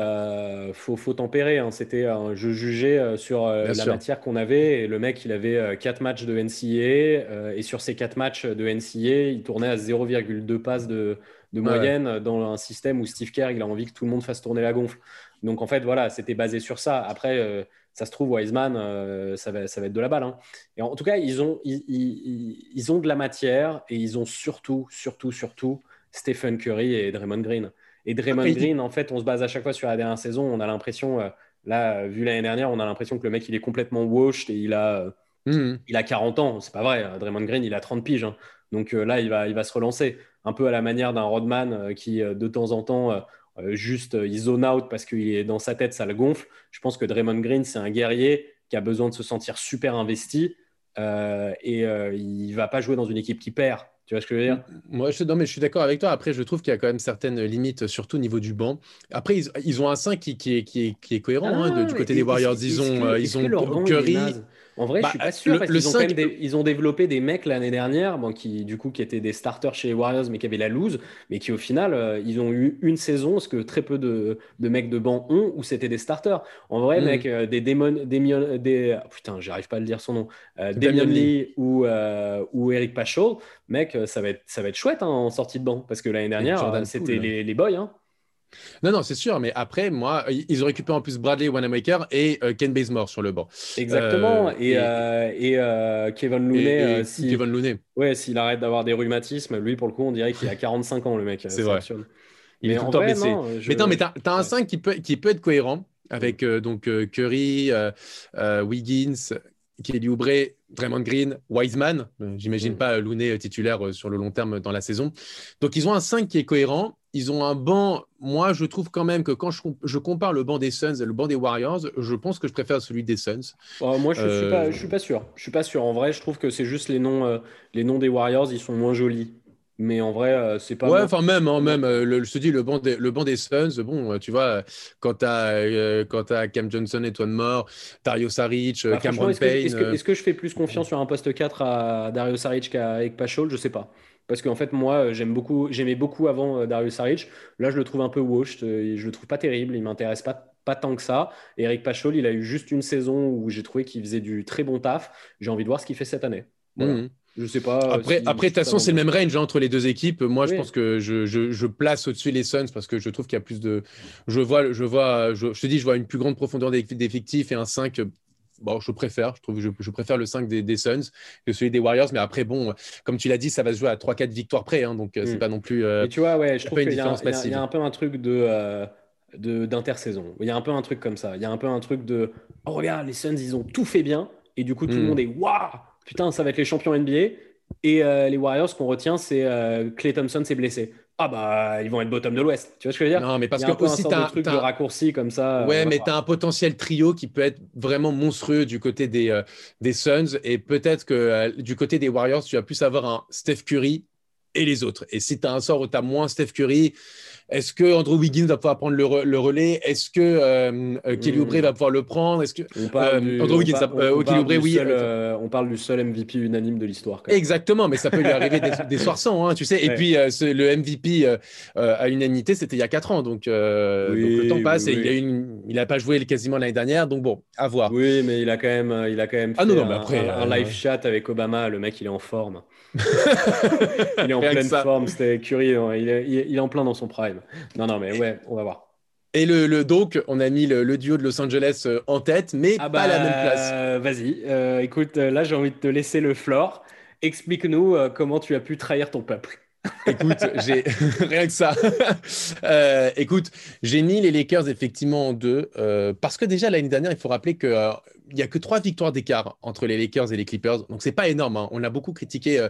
faut, faut tempérer. Hein, c'était, je jugeais sur la matière qu'on avait. Et le mec, il avait quatre matchs de NCA et sur ces quatre matchs de NCA, il tournait à 0,2 passes de, de moyenne dans un système où Steve Kerr, il a envie que tout le monde fasse tourner la gonfle. Donc en fait, voilà, c'était basé sur ça. Après ça se trouve, Wiseman, euh, ça, va, ça va être de la balle. Hein. Et en, tout cas, ils ont, ils, ont de la matière et ils ont surtout, surtout, surtout Stephen Curry et Draymond Green. Et Draymond Green, en fait, on se base à chaque fois sur la dernière saison. On a l'impression, euh, là, vu l'année dernière, on a l'impression que le mec, il est complètement washed et il a, mmh. il a 40 ans. C'est pas vrai. Hein. Draymond Green, il a 30 piges. Hein. Donc euh, là, il va, il va se relancer. Un peu à la manière d'un Rodman qui, de temps en temps, euh, juste euh, il zone out parce qu'il est dans sa tête, ça le gonfle. Je pense que Draymond Green, c'est un guerrier qui a besoin de se sentir super investi euh, et il va pas jouer dans une équipe qui perd. Tu vois ce que je veux dire? Moi, je, non, mais je suis d'accord avec toi. Après, je trouve qu'il y a quand même certaines limites, surtout au niveau du banc. Après, ils, ont un 5 qui, qui, est, qui, est, cohérent hein, ah, du côté des Warriors. Ils ont, ils ont Curry. En vrai, je je suis bah, pas sûr parce qu'ils ont, ils ont développé des mecs l'année dernière, bon, qui du coup qui étaient des starters chez les Warriors, mais qui avaient la loose, mais qui au final, euh, ils ont eu une saison, ce que très peu de, de mecs de banc ont, où c'était des starters. En vrai, hmm. mec, euh, des démons, des, des oh, putain, j'arrive pas à le dire son nom, euh, Damien Lee ou ou Eric Pachol, mec, ça va être ça va être chouette hein, en sortie de banc, parce que l'année dernière, c'était les, les boys. Hein. Non, non, c'est sûr, mais après, moi, ils ont récupéré en plus Bradley Wanamaker et euh, Ken Bazemore sur le banc. Exactement, euh, et, et, euh, Kevin Looney. si... Kevin Looney. Ouais, s'il arrête d'avoir des rhumatismes, lui, pour le coup, on dirait qu'il a 45 ans, le mec. C'est vrai. Il est tout le temps blessé. Mais non, mais t'as as un 5 qui peut, qui peut être cohérent avec donc Curry, Wiggins, Kelly Oubre, Draymond Green, Wiseman. J'imagine mm. pas Looney titulaire sur le long terme dans la saison. Donc, ils ont un 5 qui est cohérent ils ont un banc. Moi, je trouve quand même que quand je, compare le banc des Suns et le banc des Warriors, je pense que je préfère celui des Suns. Oh, moi, je ne suis, pas, suis pas sûr. Je suis pas sûr. En vrai, je trouve que c'est juste les noms, euh, les noms des Warriors, ils sont moins jolis. Mais en vrai, euh, c'est pas. Ouais, enfin, même, hein, même euh, le, je te dis, le banc, des, le banc des Suns, bon, tu vois, quand tu as, Cam Johnson, Etwan Moore, Dario Saric, bah, Cameron Payne. Est-ce que, que, je fais plus confiance sur un poste 4 à Dario Saric qu'à Ek Pachol Je sais pas. Parce qu'en fait, moi, euh, j'aime beaucoup, j'aimais beaucoup avant euh, Darius Saric. Là, je le trouve un peu washed. Euh, je le trouve pas terrible. Il m'intéresse pas, pas tant que ça. Eric Pachol, il a eu juste une saison où j'ai trouvé qu'il faisait du très bon taf. J'ai envie de voir ce qu'il fait cette année. Mmh. Je sais pas. Après, après de toute façon, c'est le même range hein, entre les deux équipes. Moi, je pense que je, je, place au-dessus les Suns parce que je trouve qu'il y a plus de. Je vois, je vois, je, je, te dis, je vois une plus grande profondeur d'effectifs et un 5 bon, je préfère. Je trouve, je, préfère le 5 des, Suns que celui des Warriors. Mais après, bon, comme tu l'as dit, ça va se jouer à 3-4 victoires près. Hein, donc, euh, c'est mm. pas non plus. Euh, tu vois, ouais, je trouve qu'il y, y, a un peu un truc de. Euh, d'intersaison. Il y a un peu un truc comme ça. Il y a un peu un truc de oh regarde les Suns ils ont tout fait bien et du coup tout le mm. monde est waouh putain ça va être les champions NBA et les Warriors qu'on retient c'est Clay Thompson s'est blessé ah bah ils vont être bottom de l'Ouest. Tu vois ce que je veux dire? Non, mais parce que aussi tu as un truc de raccourci comme ça. Ouais, mais tu as un potentiel trio qui peut être vraiment monstrueux du côté des, euh, des Suns et peut-être que euh, du côté des Warriors, tu vas plus avoir un Steph Curry et les autres. Et si tu as un sort où tu as moins Steph Curry, est-ce que Andrew Wiggins va pouvoir prendre le, relais? Est-ce que euh, euh, Kelly hmm. Oubre va pouvoir le prendre? Est-ce que on parle du, Andrew Wiggins, oui. on parle du seul MVP unanime de l'histoire. Exactement, mais ça peut lui arriver des, soirs sans, hein, tu sais. Et puis le MVP à unanimité, c'était il y a 4 ans, donc, le temps passe et il n'a pas joué quasiment l'année dernière, donc bon, à voir. Oui, mais il a quand même, il a quand même ah fait un, live chat avec Obama. Le mec, il est en forme. il est en pleine forme. C'était Curry. Il est, il est en plein dans son prime. Non, non, mais ouais, on va voir. Et le, donc, on a mis le, duo de Los Angeles euh, en tête, mais ah pas à la même bah, place. Vas-y, euh, écoute, euh, là j'ai envie de te laisser le floor. Explique-nous comment tu as pu trahir ton peuple. écoute, j'ai rien que ça. écoute, j'ai mis les Lakers effectivement en deux parce que déjà l'année dernière, il faut rappeler qu'il il n'y a que trois victoires d'écart entre les Lakers et les Clippers, donc c'est pas énorme. Hein. On a beaucoup critiqué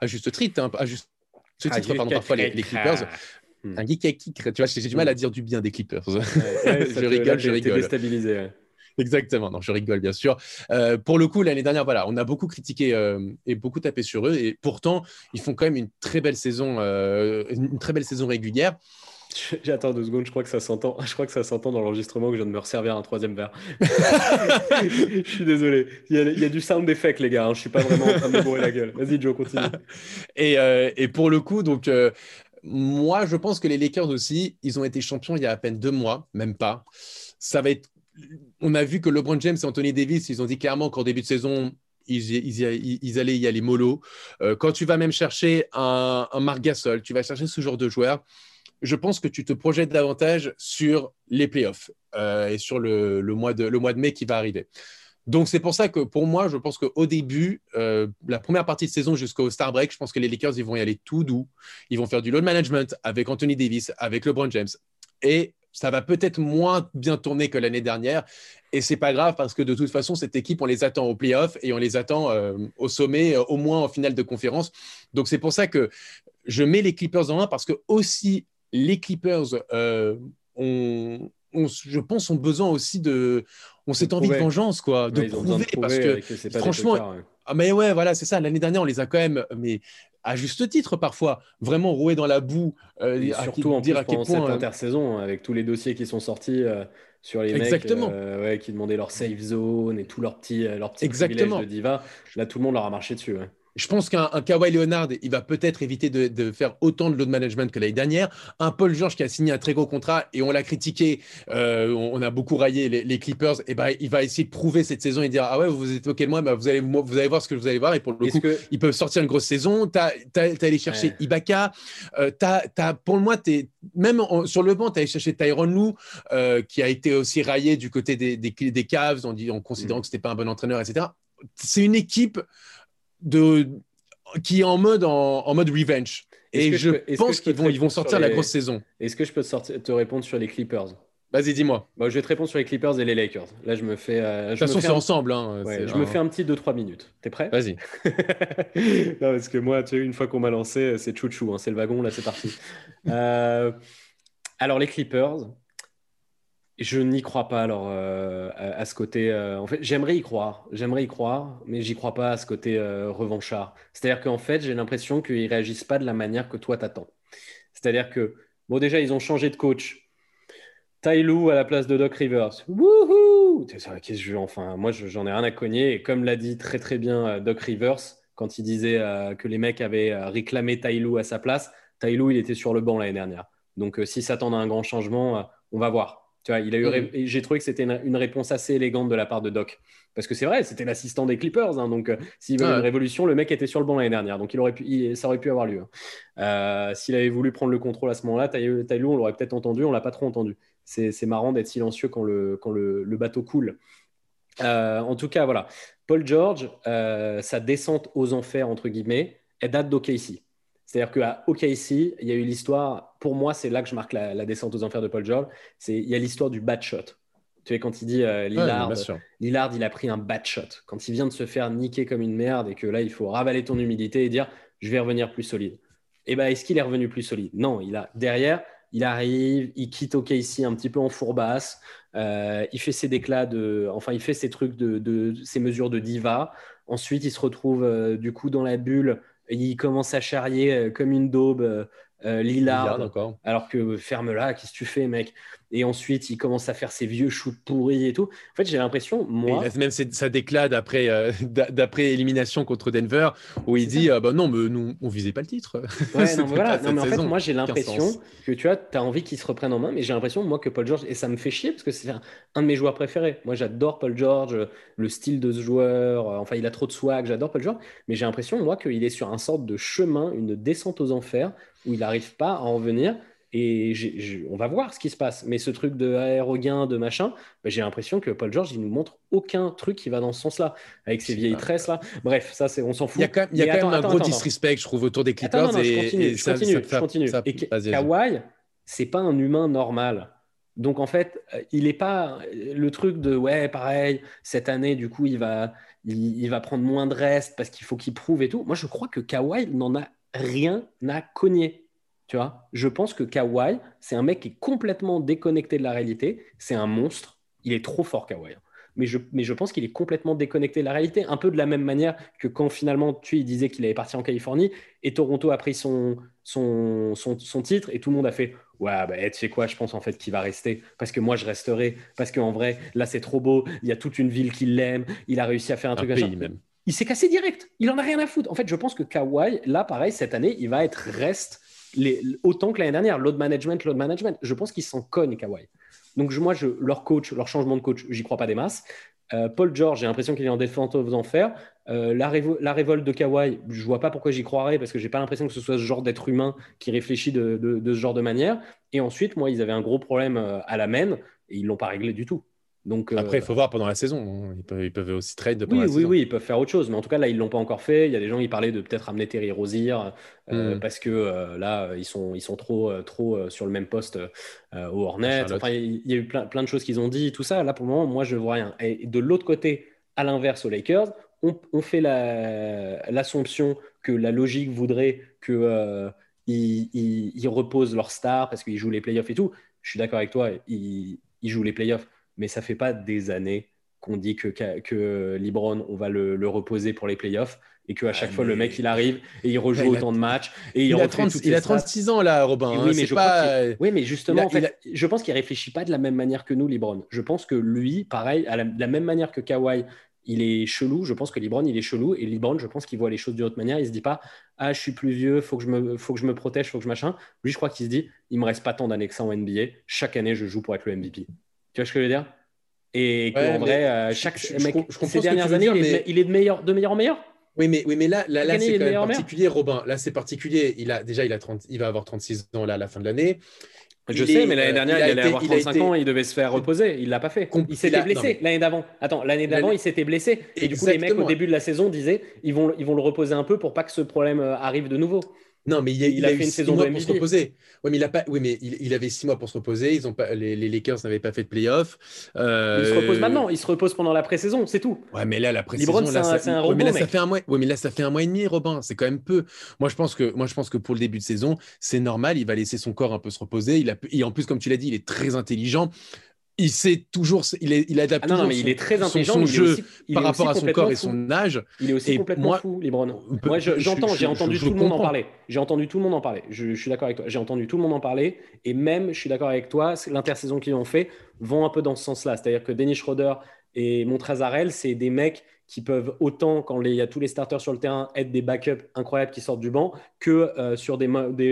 à juste titre, hein, à juste titre, pardon, parfois les, les Clippers. Hmm. Un geek qui, tu vois, j'ai du mal à hmm. dire du bien des Clippers. je rigole, je rigole. déstabilisé. Exactement, non, je rigole bien sûr. Euh, pour le coup, l'année dernière, voilà, on a beaucoup critiqué euh, et beaucoup tapé sur eux, et pourtant, ils font quand même une très belle saison, euh, une très belle saison régulière. J'attends deux secondes, je crois que ça s'entend. Je crois que ça s'entend dans l'enregistrement que je viens de me resservir un troisième verre. je suis désolé. Il y, a, du sound effect, les gars. Hein. Je suis pas vraiment en train de me bourrer la gueule. Vas-y, Joe, continue. Et, et, pour le coup, donc moi, je pense que les Lakers aussi, ils ont été champions il y a à peine deux mois, même pas. Ça va être. On a vu que LeBron James et Anthony Davis, ils ont dit clairement qu'en début de saison, ils, allaient y aller mollo. Euh, quand tu vas même chercher un, un Marc tu vas chercher ce genre de joueur, je pense que tu te projettes davantage sur les playoffs euh, et sur le mois de mai qui va arriver. Donc, c'est pour ça que pour moi, je pense qu'au début, euh, la première partie de saison jusqu'au Star Break, je pense que les Lakers, ils vont y aller tout doux. Ils vont faire du load management avec Anthony Davis, avec LeBron James. Et ça va peut-être moins bien tourner que l'année dernière. Et c'est pas grave parce que de toute façon, cette équipe, on les attend au playoff et on les attend euh, au sommet, euh, au moins en finale de conférence. Donc, c'est pour ça que je mets les Clippers en 1 parce que aussi les Clippers ont, je pense, ont besoin aussi de. On cette envie de vengeance, quoi, de prouver, parce que, franchement, ah, mais ouais, voilà, c'est ça. L'année dernière, on les a quand même, mais à juste titre parfois, vraiment roués dans la boue. Euh, surtout en dire à quel point cette euh, intersaison, avec tous les dossiers qui sont sortis euh, sur les Exactement. mecs ouais, qui demandaient leur safe zone et tous leurs petits, leurs petits privilèges de diva. Là, tout le monde leur a marché dessus. Je pense qu'un Kawhi Leonard, il va peut-être éviter de, faire autant de load management que l'année dernière. Un Paul George qui a signé un très gros contrat et on l'a critiqué, euh, on, a beaucoup raillé les, Clippers, et ben, il va essayer de prouver cette saison et dire Ah ouais, vous êtes OK de moi, bah, vous, allez, vous allez voir ce que vous allez voir. Et pour le coup, ils peuvent sortir une grosse saison. Tu as, allé chercher Ibaka. Euh, pour moi, es, même sur le banc, tu as allé chercher Tyron Lou, euh, qui a été aussi raillé du côté des, des, Cavs en, en considérant mm. que ce n'était pas un bon entraîneur, etc. C'est une équipe de, qui est en mode, en, mode revenge. Et je, pense qu'ils vont, ils vont sortir la grosse saison. Est-ce que je peux te, répondre sur les Clippers? Vas-y, dis-moi. je vais te répondre sur les Clippers et les Lakers. Là, je me fais. Euh, de toute façon, c'est ensemble. Hein, je me fais un petit 2-3 minutes. T'es prêt? Vas-y. non, parce que moi, tu sais, une fois qu'on m'a lancé, c'est chouchou. Hein, c'est le wagon, là, c'est parti. Euh, alors, les Clippers, je n'y crois pas alors euh, à, ce côté. Euh, en fait, j'aimerais y croire, j'aimerais y croire, mais j'y crois pas à ce côté euh, revanchard. C'est-à-dire qu'en fait, j'ai l'impression qu'ils réagissent pas de la manière que toi t'attends. C'est-à-dire que bon, déjà, ils ont changé de coach. Tyloo à la place de Doc Rivers. Wouhou Qu'est-ce que je Enfin, moi, j'en ai rien à cogner. Et comme l'a dit très très bien Doc Rivers quand il disait que les mecs avaient réclamé Tyloo à sa place, Tyloo il était sur le banc l'année dernière. Donc, s'ils s'attendent à un grand changement, on va voir il a eu, mm. j'ai trouvé que c'était une, réponse assez élégante de la part de Doc. Parce que c'est vrai, c'était l'assistant des Clippers. Hein, donc, euh, s'il veut une révolution, le mec était sur le banc l'année dernière. Donc, il aurait pu, ça aurait pu avoir lieu. Hein. Euh, s'il avait voulu prendre le contrôle à ce moment-là, Taylor, on l'aurait peut-être entendu. On l'a pas trop entendu. C'est marrant d'être silencieux quand le, quand le, bateau coule. Euh, en tout cas, voilà. Paul George, sa descente aux enfers, entre guillemets, elle date d'OKC. C'est-à-dire qu'à OKC, il y a eu l'histoire, pour moi, c'est là que je marque la, descente aux enfers de Paul George, il y a l'histoire du bad shot. Tu vois, quand il dit euh, Lillard, Lillard, il a pris un bad shot. Quand il vient de se faire niquer comme une merde et que là, il faut ravaler ton humilité et dire, je vais revenir plus solide. Et eh bien, est-ce qu'il est revenu plus solide? Non, il a derrière, il arrive, il quitte OKC un petit peu en fourbasse, euh, il fait ses déclats de, enfin, il fait ses trucs de, de ses mesures de diva. Ensuite, il se retrouve euh, du coup dans la bulle il commence à charrier euh, comme une daube euh, euh, Lillard, alors que ferme-la, qu'est-ce que tu fais, mec? Et ensuite, il commence à faire ses vieux shoots pourris et tout. En fait, j'ai l'impression, moi. même ça déclate après, euh, d'après élimination contre Denver, où il dit bah non, mais nous, on visait pas le titre. Ouais, non, mais voilà. non, mais en fait, moi, j'ai l'impression que tu vois, tu as envie qu'il se reprenne en main, mais j'ai l'impression, moi, que Paul George, et ça me fait chier parce que c'est un, de mes joueurs préférés. Moi, j'adore Paul George, le style de ce joueur. enfin, il a trop de swag, j'adore Paul George, mais j'ai l'impression, moi, qu'il est sur un sorte de chemin, une descente aux enfers où il n'arrive pas à en venir. Et on va voir ce qui se passe. Mais ce truc de aérogain, de machin, bah, j'ai l'impression que Paul George, il nous montre aucun truc qui va dans ce sens-là, avec ses vieilles tresses là. Bref, ça, c'est, on s'en fout. Il y a quand même, un gros disrespect, je trouve, autour des Clippers. je continue, je continue, je continue. et Kawhi, c'est pas un humain normal. Donc en fait, euh, il n'est pas le truc de ouais, pareil, cette année, du coup, il va, il, va prendre moins de reste parce qu'il faut qu'il prouve et tout. Moi, je crois que Kawhi n'en a rien à cogner. Tu vois, je pense que Kawhi, c'est un mec qui est complètement déconnecté de la réalité. C'est un monstre. Il est trop fort, Kawhi. Hein. Mais je, mais je pense qu'il est complètement déconnecté de la réalité. Un peu de la même manière que quand finalement, tu il disait qu'il allait partir en Californie et Toronto a pris son, son, son titre et tout le monde a fait Ouais, bah, tu sais quoi, je pense en fait qu'il va rester parce que moi je resterai. Parce qu'en vrai, là c'est trop beau, il y a toute une ville qui l'aime, il a réussi à faire un, truc pays même. Il s'est cassé direct, il en a rien à foutre. En fait, je pense que Kawhi, là pareil, cette année, il va être reste autant que l'année dernière. Load management, load management. Je pense qu'ils s'en cognent, Kawhi. Donc moi, leur coach, leur changement de coach, j'y crois pas des masses. Euh, Paul George, j'ai l'impression qu'il est en défense aux enfers. Euh, la, la, révolte de Kawhi, je vois pas pourquoi j'y croirais parce que j'ai pas l'impression que ce soit ce genre d'être humain qui réfléchit de, ce genre de manière. Et ensuite, moi, ils avaient un gros problème euh, à la main et ils l'ont pas réglé du tout. Donc, Après, il faut voir pendant la saison. Ils peuvent, aussi trade pendant oui, la oui, Oui, ils peuvent faire autre chose. Mais en tout cas, là, ils ne l'ont pas encore fait. Il y a des gens qui parlaient de peut-être ramener Terry Rozier hmm. parce que là, ils sont, ils sont trop, trop sur le même poste au Hornet. Enfin, il y a eu plein, plein de choses qu'ils ont dit, tout ça. Là, pour le moment, moi, je ne vois rien. Et de l'autre côté, à l'inverse, aux Lakers, on, fait l'assomption que la logique voudrait qu'ils euh, reposent leur star parce qu'ils jouent les playoffs et tout. Je suis d'accord avec toi, ils, jouent les playoffs, mais ça fait pas des années qu'on dit que, que Libron, on va le, reposer pour les playoffs et qu'à chaque ah, fois, le mec, il arrive et il rejoue autant de matchs. Et il, a, 36 ans, là, Robin. Oui, hein, mais, je pas... oui, mais justement, en fait, je pense qu'il réfléchit pas de la même manière que nous, Libron. Je pense que lui, pareil, à la, de la même manière que Kawhi, il est chelou. Je pense que Libron, il est chelou. Et Libron, je pense qu'il voit les choses d'une autre manière. Il se dit pas, ah, je suis plus vieux, faut que je me, faut que je me protège, faut que je machin. Lui, je crois qu'il se dit, il me reste pas tant d'années que ça en NBA. Chaque année, je joue pour être le MVP. Tu vois ce que je veux dire? Et qu'en vrai, euh, chaque mec, ces dernières années, il, est, de meilleur, de meilleur en meilleur? Oui, mais, oui, mais là, là, là c'est quand même particulier, Robin. Là, c'est particulier. Il a, déjà, il, a 30, il va avoir 36 ans là, à la fin de l'année. Je sais, mais l'année dernière, il, allait avoir 35 ans, il devait se faire reposer. Il l'a pas fait. Il s'était blessé l'année d'avant. Attends, l'année d'avant, il s'était blessé. Et du coup, les mecs, au début de la saison, disaient ils vont, ils vont le reposer un peu pour pas que ce problème euh, arrive de nouveau. Non, mais il, a, fait une saison mois pour se reposer. Oui, mais il a pas. Oui, mais il, avait six mois pour se reposer. Ils ont pas. Les, Lakers n'avaient pas fait de playoff. Euh... Il se repose maintenant. Il se repose pendant la pré-saison, c'est tout. Ouais, mais là, la pré-saison, là, ça... un robot, mais là, ça fait un mois. Oui, mais là, ça fait un mois et demi, Robin. C'est quand même peu. Moi, je pense que, moi, je pense que pour le début de saison, c'est normal. Il va laisser son corps un peu se reposer. Il a... Et en plus, comme tu l'as dit, il est très intelligent il sait toujours, il, est, il adapte ah non, mais il est très intelligent, son, jeu par rapport à son corps et son âge. Il est aussi complètement fou, Libron. Moi, j'entends, j'ai entendu tout le monde en parler. J'ai entendu tout le monde en parler. Je, suis d'accord avec toi. J'ai entendu tout le monde en parler. Et même, je suis d'accord avec toi, l'intersaison qu'ils ont fait vont un peu dans ce sens-là. C'est-à-dire que Denis Schroeder et Montrezarel, c'est des mecs qui peuvent autant, quand il y a tous les starters sur le terrain, être des backups incroyables qui sortent du banc, que euh, sur des,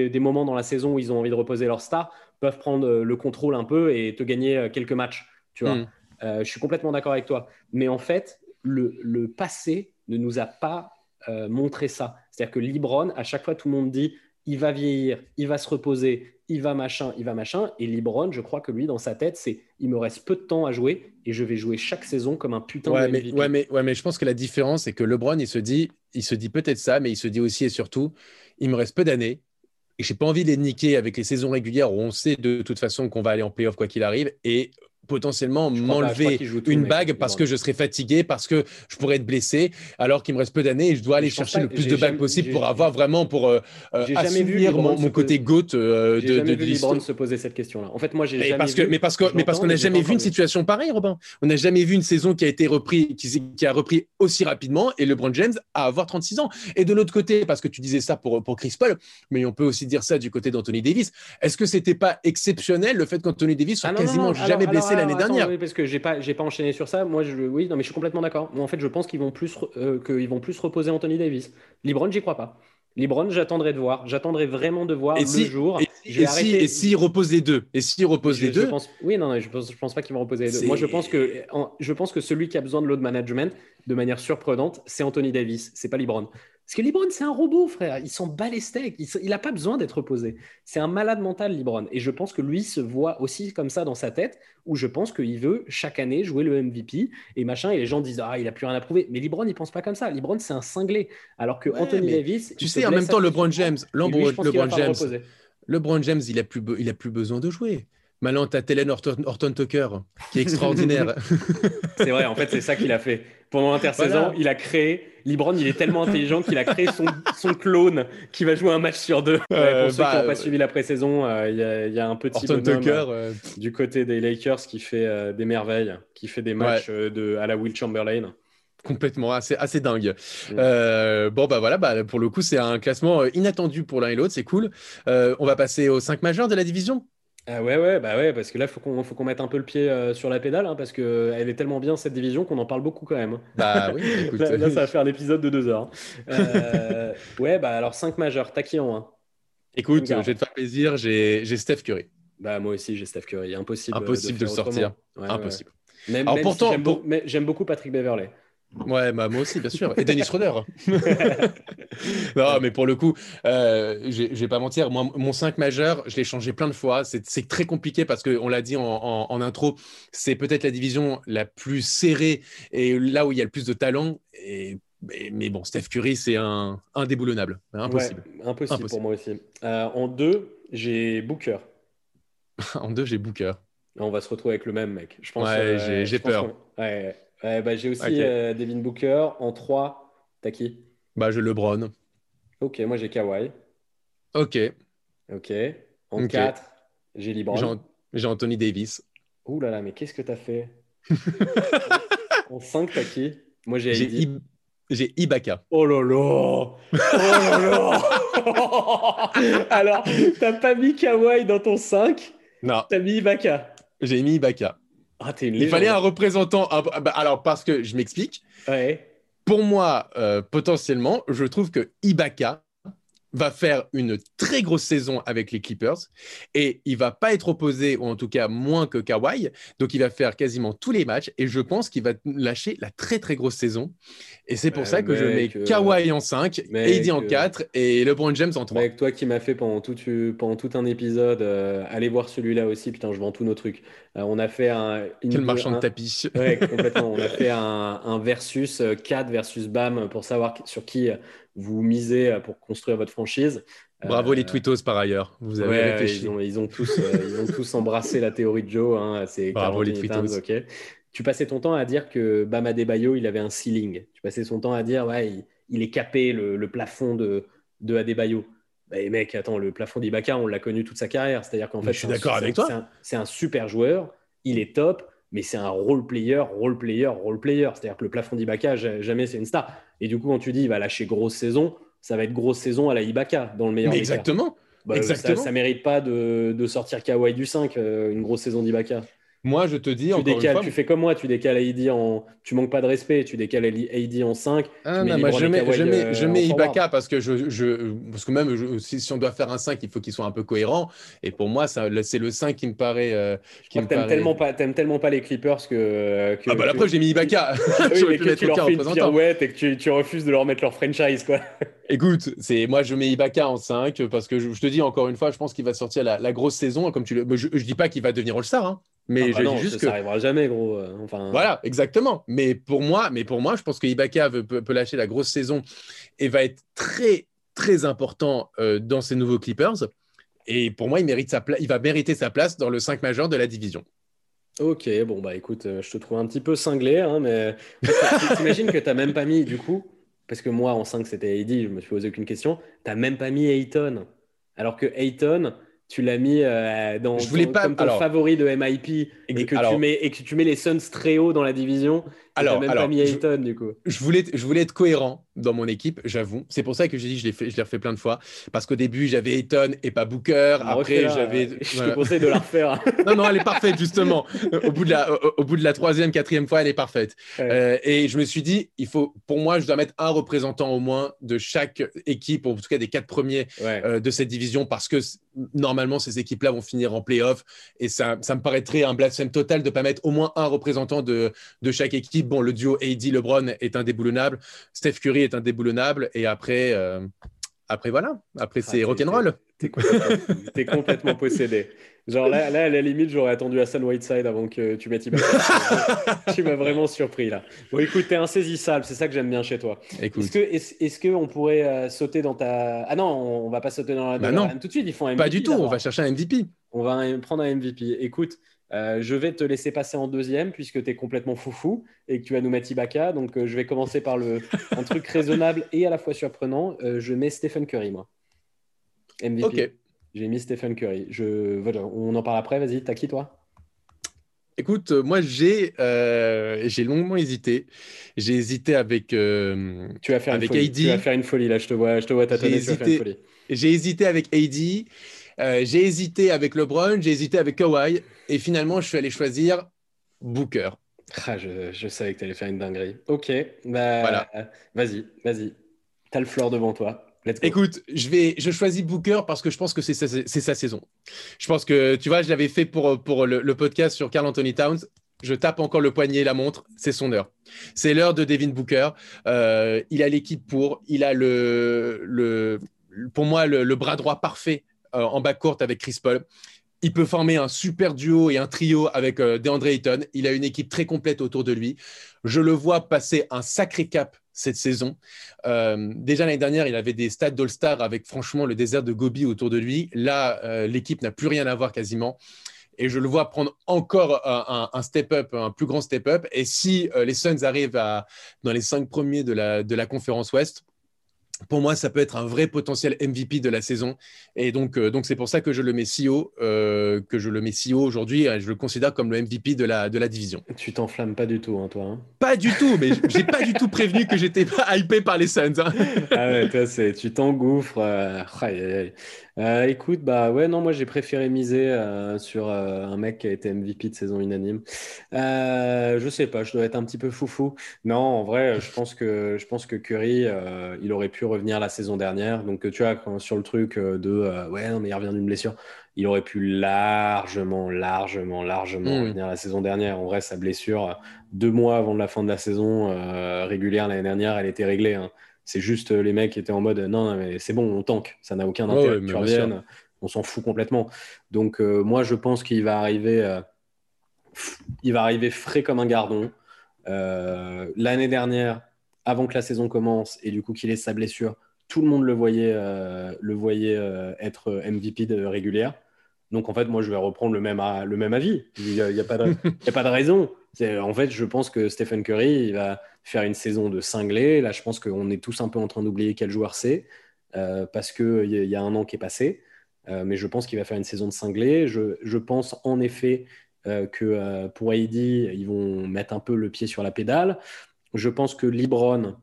des, moments dans la saison où ils ont envie de reposer leur star, peuvent prendre euh, le contrôle un peu et te gagner euh, quelques matchs. Tu vois, hmm. je suis complètement d'accord avec toi. Mais en fait, le, passé ne nous a pas montré ça. C'est-à-dire que Libron, à chaque fois, tout le monde dit il va vieillir, il va se reposer, il va machin, il va machin. Et Libron, je crois que lui, dans sa tête, c'est il me reste peu de temps à jouer et je vais jouer chaque saison comme un putain de mais, ouais, mais, ouais, mais je pense que la différence, c'est que LeBron, il se dit, il se dit peut-être ça, mais il se dit aussi et surtout, il me reste peu d'années. Et j'ai pas envie de les avec les saisons régulières où on sait de toute façon qu'on va aller en playoff quoi qu'il arrive. Et potentiellement m'enlever une bague parce que je serais fatigué, parce que je pourrais être blessé, alors qu'il me reste peu d'années et je dois aller chercher le plus de bagues possible pour avoir vraiment pour euh, euh assouvir mon, mon côté goutte euh, de, de, de se poser cette question-là. En fait, moi, j'ai jamais parce que, mais parce que, mais parce qu'on n'a jamais vu une situation pareille, Robin. On n'a jamais vu une saison qui a été repris, qui, qui, a repris aussi rapidement et LeBron James à avoir 36 ans. Et de l'autre côté, parce que tu disais ça pour pour Chris Paul, mais on peut aussi dire ça du côté d'Anthony Davis. Est-ce que c'était pas exceptionnel le fait qu'Anthony Davis soit ah quasiment jamais blessé? L'année dernière. Oui, parce que j'ai pas, j'ai pas enchaîné sur ça. Moi, je, oui, non, mais je suis complètement d'accord. Moi, en fait, je pense qu'ils vont plus, euh, qu'ils vont plus reposer Anthony Davis. LeBron, j'y crois pas. LeBron, j'attendrai de voir. J'attendrai vraiment de voir le jour. Et si, et si, repose les deux? Et s'il repose les deux? pense, Oui, non, je pense, je pense pas qu'ils vont reposer les deux. Moi, je pense que, je pense que celui qui a besoin de load management de manière surprenante, c'est Anthony Davis. C'est pas LeBron. Parce que LeBron, c'est un robot, frère. Il s'en bat les steaks. Il n'a pas besoin d'être posé. C'est un malade mental, LeBron. Et je pense que lui se voit aussi comme ça dans sa tête, où je pense qu'il veut chaque année jouer le MVP et machin. Et les gens disent Ah, il a plus rien à prouver. Mais LeBron, il pense pas comme ça. LeBron, c'est un cinglé. Alors que Anthony Davis. Tu sais, en même temps, LeBron James, LeBron, James, LeBron James, il a plus, il a plus besoin de jouer. Maintenant, tu as Telen Horton, Tucker, qui est extraordinaire. c'est vrai, en fait, c'est ça qu'il a fait. Pendant l'intersaison, il a créé. Libron, il est tellement intelligent qu'il a créé son, clone qui va jouer un match sur deux. Euh, pour ceux qui n'ont pas euh, suivi la pré-saison, euh, il y, a un petit Horton Tucker, du côté des Lakers qui fait des merveilles, qui fait des matchs de, à la Will Chamberlain complètement assez, assez dingue. bon, bah voilà, bah, pour le coup, c'est un classement inattendu pour l'un et l'autre, c'est cool. on va passer aux 5 majeurs de la division. Ah ouais, ouais, bah ouais, parce que là, il faut qu'on faut qu'on mette un peu le pied euh, sur la pédale, hein, parce qu'elle est tellement bien, cette division, qu'on en parle beaucoup quand même. Hein. Bah oui, écoute. là, ça va faire un épisode de deux heures. Hein. Euh, ouais, bah alors 5 majeurs, qui en Écoute, je vais te faire plaisir, j'ai Steph Curry. Bah moi aussi, j'ai Steph Curry. Impossible, Impossible de, le sortir. Impossible. Même, alors, pourtant, j'aime beaucoup Patrick Beverley. Ouais, bah, moi aussi, bien sûr. Et Dennis Schroeder. non, mais pour le coup, euh, je vais pas mentir, moi, mon 5 majeur, je l'ai changé plein de fois. C'est très compliqué parce qu'on l'a dit en, intro, c'est peut-être la division la plus serrée et là où il y a le plus de talent. Et, mais, bon, Steph Curry, c'est un indéboulonnable. Impossible. impossible. pour moi aussi. Euh, en 2, j'ai Booker. en 2, j'ai Booker. On va se retrouver avec le même mec. Je pense, ouais, j'ai peur. Ouais, bah, j'ai aussi euh, Devin Booker. En 3, t'as qui? Bah, j'ai LeBron. Ok, moi j'ai Kawhi. Ok. Ok. En 4, j'ai LeBron. J'ai Anthony Davis. Ouh là là, mais qu'est-ce que t'as fait? En 5, t'as qui? Moi j'ai J'ai Ibaka. Oh là là Oh là là Alors, t'as pas mis Kawhi dans ton 5 Non. T'as mis Ibaka. J'ai mis Ibaka. Ah, il fallait un représentant. Bah, alors, parce que je m'explique. Pour moi, euh, potentiellement, je trouve que Ibaka va faire une très grosse saison avec les Clippers et il va pas être opposé, ou en tout cas moins que Kawhi. Donc, il va faire quasiment tous les matchs et je pense qu'il va lâcher la très très grosse saison. Et c'est pour ça que je mets euh, Kawhi en 5, AD en 4 et LeBron James en 3. Mec, toi qui m'as fait pendant tout, pendant tout un épisode, euh, allez voir celui-là aussi. Putain, je vends tous nos trucs. Euh, on a fait un. Quel marchand de tapis. Ouais, complètement. on a fait un, un versus 4 versus BAM pour savoir sur qui vous misez euh, pour construire votre franchise. Bravo les euh, tweetos par ailleurs. Vous avez réfléchi. Ils ont, tous, euh, ils ont tous embrassé la théorie de Joe. Hein. C'est Bravo les tweetos. ok. Tu passais ton temps à dire que Bam Adebayo, il avait un ceiling. Tu passais son temps à dire, ouais, il, est capé le, plafond de, de Adebayo. Bah, mec, attends, le plafond d'Ibaka, on l'a connu toute sa carrière. C'est-à-dire qu'en fait, je suis d'accord avec toi. C'est un, super joueur, il est top, mais c'est un role player, role player, role player. C'est-à-dire que le plafond d'Ibaka, jamais c'est une star. Et du coup, quand tu dis il va lâcher grosse saison, ça va être grosse saison à la Ibaka dans le meilleur mais exactement. Bah, exactement. Ça, ne mérite pas de, de sortir Kawhi du 5, euh, une grosse saison d'Ibaka. Moi, je te dis, tu encore une fois, tu fais comme moi, tu décales AID en. Tu manques pas de respect, tu décales AID en 5. Ah, non, moi, je mets, je mets, je mets Ibaka parce que, je, je, parce que même si, si, on doit faire un 5, il faut qu'il soit un peu cohérent. Et pour moi, c'est le 5 qui me paraît. Euh, qui me paraît... tellement, pas, tellement pas les Clippers que. que ah, bah, après, j'ai mis Ibaka. oui, mais que tu leur fais une pirouette et que tu, tu refuses de leur mettre leur franchise, quoi. Écoute, c'est moi je mets Ibaka en 5 parce que je, te dis encore une fois, je pense qu'il va sortir la, grosse saison. Comme tu le, je, je dis pas qu'il va devenir All-Star, hein, mais ah bah je dis juste ça, que ça arrivera jamais, gros. Euh, enfin. Voilà, exactement. Mais pour moi, mais pour moi, je pense que Ibaka peut, lâcher la grosse saison et va être très très important euh, dans ces nouveaux Clippers. Et pour moi, il mérite sa il va mériter sa place dans le 5 majeur de la division. Ok, bon bah écoute, euh, je te trouve un petit peu cinglé, hein, mais t'imagines que tu n'as même pas mis du coup, parce que moi en 5 c'était AD, je me suis posé aucune question, tu n'as même pas mis Ayton. Alors que Ayton, tu l'as mis euh, dans je voulais pas, comme ton favori de MIP et que, tu mets, et que tu mets les Suns très haut dans la division. Alors, même pas mis Ayton, du coup. Je voulais, je voulais être cohérent dans mon équipe, j'avoue. C'est pour ça que j'ai dit, je l'ai, fait, je l'ai refait plein de fois. Parce qu'au début, j'avais Ayton et pas Booker. Après, j'avais. Je te conseille de la refaire. non, non, elle est parfaite, justement. au, bout de la, au, bout de la troisième, quatrième fois, elle est parfaite. Euh, et je me suis dit, il faut, pour moi, je dois mettre un représentant au moins de chaque équipe, en tout cas des quatre premiers euh, de cette division, parce que normalement, ces équipes-là vont finir en playoff. Et ça, ça me paraîtrait un blasphème total de ne pas mettre au moins un représentant de, de chaque équipe bon, le duo AD-LeBron est indéboulonnable, Steph Curry est indéboulonnable, et après, après voilà, après ah, c'est rock'n'roll. T'es complètement, es complètement possédé. Genre là, là, à la limite, j'aurais attendu Hassan Whiteside avant que tu mettes Tu m'as vraiment surpris là. Bon, écoute, t'es insaisissable, c'est ça que j'aime bien chez toi. Est-ce que, est-ce, qu'on pourrait euh, sauter dans ta. Ah non, on, va pas sauter dans la. Bah non. tout de suite, ils font un MVP. Pas du tout, on va chercher un MVP. On va prendre un MVP. Écoute, euh, je vais te laisser passer en deuxième puisque tu es complètement foufou et que tu vas nous mettre Ibaka. Donc, euh, je vais commencer par le, un truc raisonnable et à la fois surprenant. je mets Stephen Curry, moi. MVP. Ok. J'ai mis Stephen Curry. Je... on en parle après, vas-y, t'as qui toi? Écoute, euh, moi j'ai euh, j'ai longuement hésité. J'ai hésité avec euh, tu vas faire avec une folie. AD. Tu vas faire une folie là, je te vois, je te vois. J'ai hésité avec AD. J'ai hésité avec LeBron. J'ai hésité avec Kawhi. Et finalement, je suis allé choisir Booker. Ah, je, je savais que tu allais faire une dinguerie. Ok, bah, voilà. Vas-y, vas-y. T'as le fleur devant toi. Écoute, je, vais, je choisis Booker parce que je pense que c'est sa, sa, saison. Je pense que, tu vois, je l'avais fait pour, pour le, podcast sur Carl Anthony Towns. Je tape encore le poignet et la montre. C'est son heure. C'est l'heure de Devin Booker. Euh, il a l'équipe pour. Il a le, le pour moi le, bras droit parfait euh, en bas courte avec Chris Paul. Il peut former un super duo et un trio avec euh, DeAndre Ayton. Il a une équipe très complète autour de lui. Je le vois passer un sacré cap cette saison. Euh, déjà l'année dernière, il avait des stades d'All-Star avec franchement le désert de Gobi autour de lui. Là, euh, l'équipe n'a plus rien à voir quasiment. Et je le vois prendre encore un, step-up, un plus grand step-up. Et si euh, les Suns arrivent dans les cinq premiers de la conférence Ouest, pour moi, ça peut être un vrai potentiel MVP de la saison. Et donc, euh, donc c'est pour ça que je le mets si haut, euh, que je le mets si haut aujourd'hui. Je le considère comme le MVP de la, de la division. Tu t'enflammes pas du tout, hein, toi. Hein. pas du tout, mais j'ai pas du tout prévenu que j'étais pas hypé par les Suns. Hein. ah ouais, toi, tu t'engouffres. Euh, euh, écoute, bah ouais, non, moi j'ai préféré miser euh, sur un mec qui a été MVP de saison unanime. je sais pas, je dois être un petit peu foufou. Non, en vrai, je pense que, je pense que Curry, il aurait pu revenir la saison dernière. Donc, tu vois, sur le truc de ouais, non, mais il revient d'une blessure, il aurait pu largement, largement, largement hmm. revenir la saison dernière. En vrai, sa blessure, deux mois avant la fin de la saison régulière l'année dernière, elle était réglée. Hein. C'est juste euh, les mecs qui étaient en mode non, mais c'est bon, on tank, ça n'a aucun intérêt que tu reviennes, on s'en fout complètement. Donc euh, moi je pense qu'il va arriver, euh, il va arriver frais comme un gardon. L'année dernière, avant que la saison commence et du coup qu'il ait sa blessure, tout le monde le voyait, le voyait être MVP de régulière. Donc en fait, moi, je vais reprendre le même, le même avis. Il n'y a, a, pas de raison. En fait, je pense que Stephen Curry, il va faire une saison de cinglé. Là, je pense qu'on est tous un peu en train d'oublier quel joueur c'est, euh, parce qu'il y, y a un an qui est passé. Euh, mais je pense qu'il va faire une saison de cinglé. Je, je pense en effet euh, que pour AD, ils vont mettre un peu le pied sur la pédale. Je pense que Libron,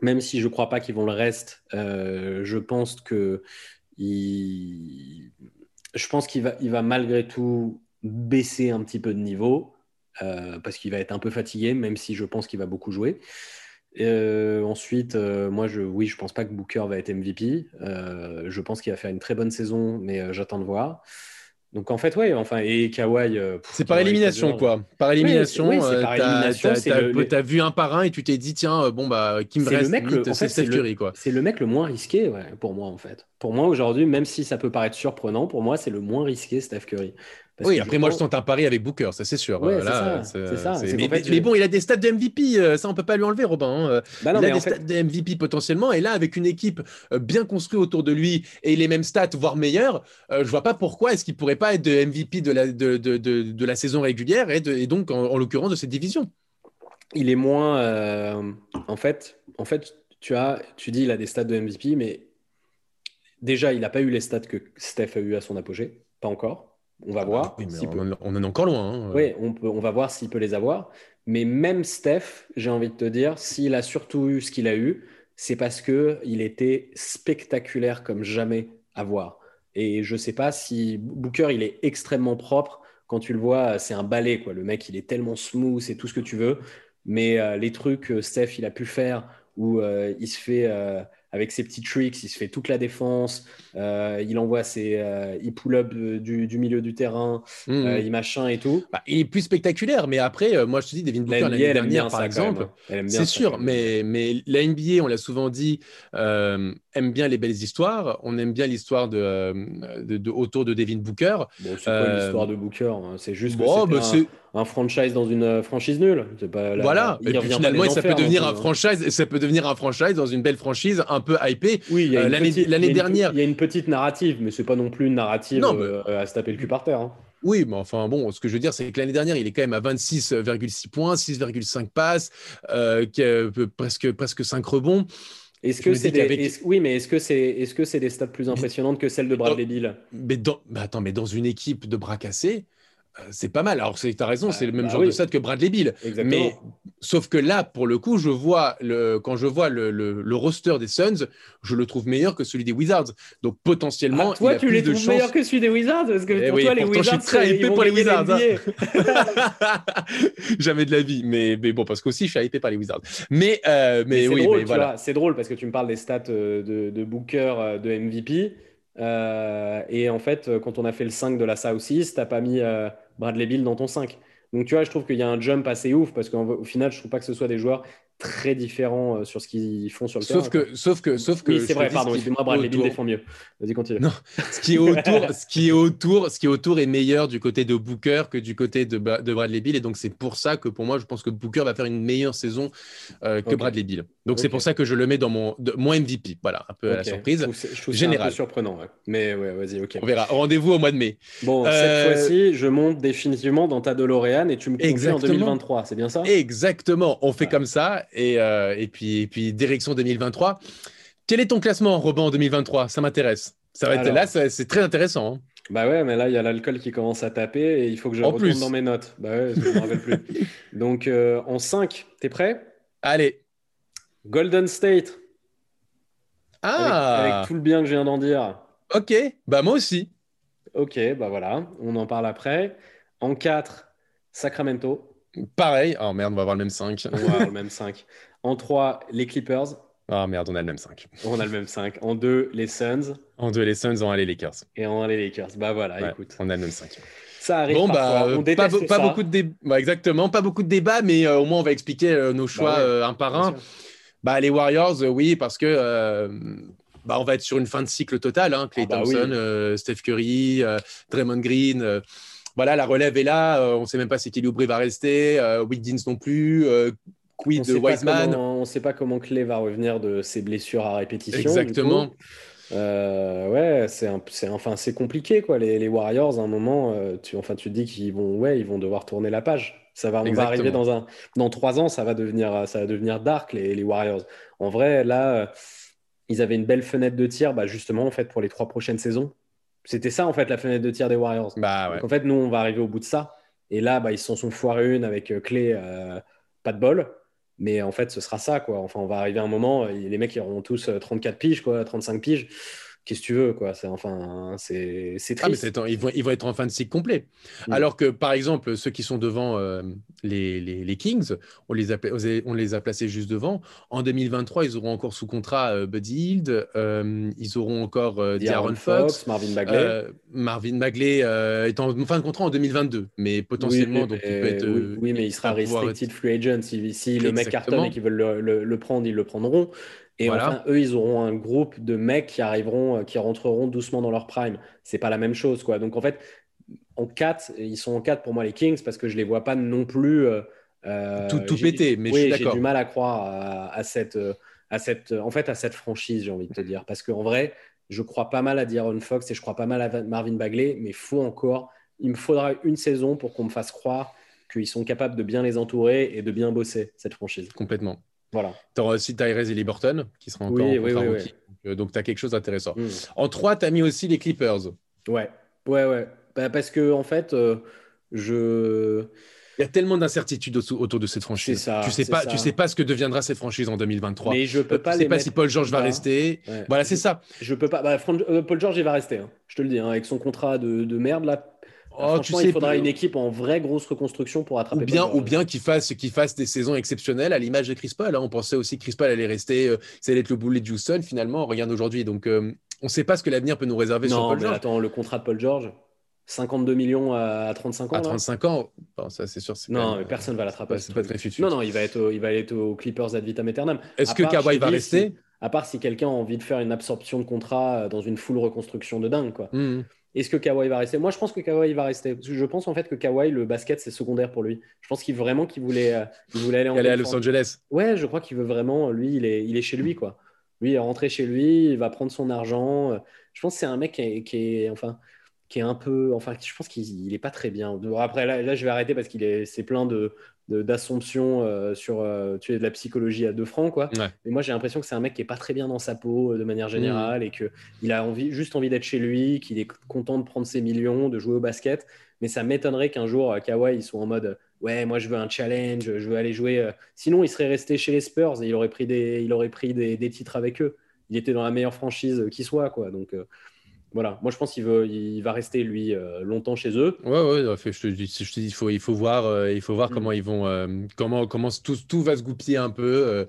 même si je ne crois pas qu'ils vont le reste, je pense que qu'il va, malgré tout baisser un petit peu de niveau. Euh, parce qu'il va être un peu fatigué, même si je pense qu'il va beaucoup jouer. Euh, ensuite, euh, moi, oui, je pense pas que Booker va être MVP. je pense qu'il va faire une très bonne saison, mais j'attends de voir. Donc en fait, ouais, enfin, et Kawhi. c'est par élimination, quoi. Par élimination, oui, tu as, vu un par un et tu t'es dit, tiens, bon, bah, qui me reste, c'est le, quoi. C'est le mec le moins risqué, ouais, pour moi, en fait. Pour moi, aujourd'hui, même si ça peut paraître surprenant, pour moi, c'est le moins risqué, Steph Curry oui, après, moi, je tente un pari avec Booker, ça c'est sûr. c'est ça. Mais, bon, il a des stats de MVP, euh, ça on peut pas lui enlever, Robin. Hein. Bah il a des stats de MVP potentiellement, et là, avec une équipe euh, bien construite autour de lui et les mêmes stats, voire meilleures, euh, je vois pas pourquoi est-ce qu'il pourrait pas être de MVP de la, de, de, de, la saison régulière et, et donc, en, l'occurrence, de cette division. Il est moins. en, fait, en fait, tu, as, tu dis il a des stats de MVP, mais déjà, il n'a pas eu les stats que Steph a eu à son apogée, pas encore. On va ah, voir. on, en est encore loin. Hein. Oui, on, peut, on va voir s'il peut les avoir. Mais même Steph, j'ai envie de te dire, s'il a surtout eu ce qu'il a eu, c'est parce qu'il était spectaculaire comme jamais à voir. Et je ne sais pas si Booker, il est extrêmement propre. Quand tu le vois, c'est un balai. Quoi. Le mec, il est tellement smooth, c'est tout ce que tu veux. Mais euh, les trucs que Steph, il a pu faire où euh, il se fait avec ses petits tricks, il se fait toute la défense, euh, il envoie ses, euh, il pull up du, du, milieu du terrain, mmh. il machin et tout. Bah, il est plus spectaculaire, mais après, moi je te dis, Devin Booker l'année dernière, par exemple, hein. c'est sûr, mais, mais la NBA, on l'a souvent dit, aime bien les belles histoires. On aime bien l'histoire de, de, autour de Devin Booker. Bon, c'est quoi l'histoire de Booker hein? C'est juste que bon, bah, un, franchise dans une franchise nulle. Pas, voilà. et puis finalement, ça peut devenir un franchise. Ça peut devenir un franchise dans une belle franchise un peu hypée. Oui, l'année dernière. Il y a une petite narrative, mais c'est pas non plus une narrative euh, à se taper le cul par terre. Hein. Oui, mais enfin bon, ce que je veux dire, c'est que l'année dernière, il est quand même à 26,6 points, 6,5 passes, euh, presque, presque 5 rebonds. Est-ce que c'est des... oui, mais est-ce que c'est est-ce que c'est des stats plus impressionnantes que celles de Bradley Bill Mais dans... attends, mais dans une équipe de bras cassés, c'est pas mal. Alors, tu as raison, bah, c'est le même bah genre de stat que Bradley Bill. Mais sauf que là, pour le coup, je vois le, quand je vois le, le, roster des Suns, je le trouve meilleur que celui des Wizards. Donc potentiellement, ah, toi, tu les trouves meilleurs que celui des Wizards? Parce que eh pour toi, les Wizards, je suis très hypé pour les Wizards. Hein. Jamais de la vie, mais, mais bon, parce qu'aussi, je suis hypé par les Wizards. Mais, euh, mais, oui, drôle, voilà. C'est drôle parce que tu me parles des stats euh, de, de Booker, de MVP. Et en fait, quand on a fait le 5 de la Southeast, t'as pas mis Bradley Bill dans ton 5. Donc tu vois, je trouve qu'il y a un jump assez ouf parce qu'au final, je trouve pas que ce soit des joueurs très différents euh, sur ce qu'ils font sur le sauf terrain. Que, sauf que, sauf que. Oui, c'est vrai, pardon, excuse-moi, Bradley Bill défend mieux. Vas-y, continue. Non, ce qui est autour, ce qui est autour, ce qui est autour est meilleur du côté de Booker que du côté de, de Bradley Bill, et donc c'est pour ça que pour moi, je pense que Booker va faire une meilleure saison euh, que Bradley Bill. Donc c'est pour ça que je le mets dans mon, mon MVP. Voilà, un peu à la surprise. Je trouve, un peu surprenant, mais ouais, vas-y, ok. On verra. Rendez-vous au mois de mai. Bon, cette euh, fois-ci, je monte définitivement dans ta DeLorean et tu me confies en 2023, c'est bien ça? Exactement. On fait comme ça et, et puis, puis direction 2023. Quel est ton classement, Robin, en 2023 Ça m'intéresse. Ça va être là, c'est très intéressant. Hein. Bah ouais, mais là, il y a l'alcool qui commence à taper et il faut que je retourne dans mes notes. Bah ouais, je me rappelle plus. Donc, euh, en 5, t'es prêt? Allez. Golden State. Ah avec, tout le bien que je viens d'en dire. Ok, bah moi aussi. Ok, bah voilà, on en parle après. En 4, Sacramento. Pareil. Oh merde, on va avoir le même 5. On va avoir le même 5. En 3, les Clippers. Ah merde, on a le même 5. On a le même 5. En 2, les Suns. En 2, les Suns, on a les Lakers. Et on a les Lakers. Bah voilà, écoute. On a le même 5. Ça arrive bon, Bah, on pas, pas beaucoup de débats. exactement, pas beaucoup de débats, mais euh, au moins on va expliquer euh, nos choix bah euh, un par un. Bah, les Warriors, oui, parce que bah, on va être sur une fin de cycle totale. Hein. Clay ah bah Thompson, Steph Curry, Draymond Green voilà, la relève est là. on ne sait même pas si Kelly va rester, Wiggins non plus quid de Wiseman. on ne sait pas comment Clay va revenir de ses blessures à répétition. Exactement. Euh, ouais, c'est enfin c'est compliqué quoi. Les, Warriors, à un moment, euh, tu enfin tu te dis qu'ils vont ouais ils vont devoir tourner la page. Ça va, on va arriver dans un dans trois ans, ça va devenir ça va devenir dark les, les Warriors. En vrai, là, euh, ils avaient une belle fenêtre de tir, bah, justement en fait pour les trois prochaines saisons. C'était ça en fait la fenêtre de tir des Warriors. Bah ouais. en fait, nous on va arriver au bout de ça. Et là, bah, ils s'en sont foirés une avec Clay, pas de bol. Mais en fait, ce sera ça, quoi. Enfin, on va arriver à un moment, les mecs, ils auront tous 34 euh, piges, quoi, 35 piges qu'est-ce que tu veux quoi. C'est enfin c'est ah, triste. ils, vont, ils vont être en fin de cycle complet. Mm. alors que par exemple ceux qui sont devant euh, les, les, Kings on les a on les a placés juste devant. En 2023 ils auront encore sous contrat euh, Buddy Hield euh, ils auront encore Aaron Fox, Marvin Bagley. Marvin Bagley est en fin de contrat en 2022 mais potentiellement oui, donc il peut être oui, mais il sera restricted free agent. Si, si le mec cartonne et qu'ils veulent le, le, prendre ils le prendront et enfin, eux, ils auront un groupe de mecs qui arriveront, euh, qui rentreront doucement dans leur prime. C'est pas la même chose, quoi. Donc en fait, en 4, ils sont en 4 pour moi les Kings parce que je les vois pas non plus. Euh, euh, tout, tout péter, mais oui, j'ai du mal à croire à, cette, à cette, en fait, à cette franchise, j'ai envie de te dire, parce qu'en vrai, je crois pas mal à D'Aaron Fox et je crois pas mal à Marvin Bagley, mais faut encore, il me faudra une saison pour qu'on me fasse croire qu'ils sont capables de bien les entourer et de bien bosser cette franchise. Complètement. Voilà. Tu auras aussi Tyrese et Liberton qui sera encore oui, oui, oui, Donc, tu as quelque chose d'intéressant. En 3, tu as mis aussi les Clippers. Ouais, ouais, ouais. Bah, parce que, en fait, euh, je. Il y a tellement d'incertitudes autour de cette franchise. Ça, tu sais pas, tu sais pas ce que deviendra cette franchise en 2023. Mais je peux pas. Tu sais pas si Paul George va rester. Voilà, c'est ça. Je peux pas. Bah, euh, Paul George, il va rester. Hein. Je te le dis, hein, avec son contrat de, de, merde là. Oh, tu sais, il faudra une équipe en vraie grosse reconstruction pour attraper. Ou bien, ou bien qu'il fasse, qu'il fasse des saisons exceptionnelles à l'image de Chris Paul. Hein. On pensait aussi que Chris Paul allait rester, euh, ça allait être le boulet de Houston. Finalement, on regarde aujourd'hui. Donc, euh, on ne sait pas ce que l'avenir peut nous réserver non, sur Paul mais Attends, le contrat de Paul George. 52 millions à 35 ans. À 35 ans, ça c'est sûr. Non, mais personne ne va l'attraper. C'est pas, très futur. Non, non, il va être, il va être aux Clippers ad vitam aeternam. Est-ce que Kawhi va rester À part si quelqu'un a envie de faire une absorption de contrat dans une full reconstruction de dingue, quoi. Mmh. Est-ce que Kawhi va rester? Moi, je pense que Kawhi va rester. Je pense en fait que Kawhi, le basket, c'est secondaire pour lui. Je pense qu'il vraiment qu'il voulait, euh, il voulait aller, en aller à Los Angeles. Ouais, je crois qu'il veut vraiment. Lui, il est, il est chez lui, quoi. Lui, il est rentré chez lui, il va prendre son argent. Je pense que c'est un mec qui est, qui est, enfin, qui est un peu. Enfin, je pense qu'il n'est pas très bien. Après, là, là, je vais arrêter parce qu'il est, c'est plein de, d'assomption euh, sur euh, tu es de la psychologie à deux francs quoi. Mais moi j'ai l'impression que c'est un mec qui est pas très bien dans sa peau euh, de manière générale mmh. et que il a envie juste envie d'être chez lui qu'il est content de prendre ses millions de jouer au basket. Mais ça m'étonnerait qu'un jour Kawhi il soit en mode ouais moi je veux un challenge je veux aller jouer sinon il serait resté chez les Spurs et il aurait pris des il aurait pris des, des titres avec eux. Il était dans la meilleure franchise qui soit quoi. Donc voilà, moi je pense qu'il veut, il va rester lui euh, longtemps chez eux. Ouais, ouais, je te, dis, je te dis, il faut, il faut voir, euh, il faut voir mm. comment ils vont, euh, comment, comment tout, tout va se goupiller un peu.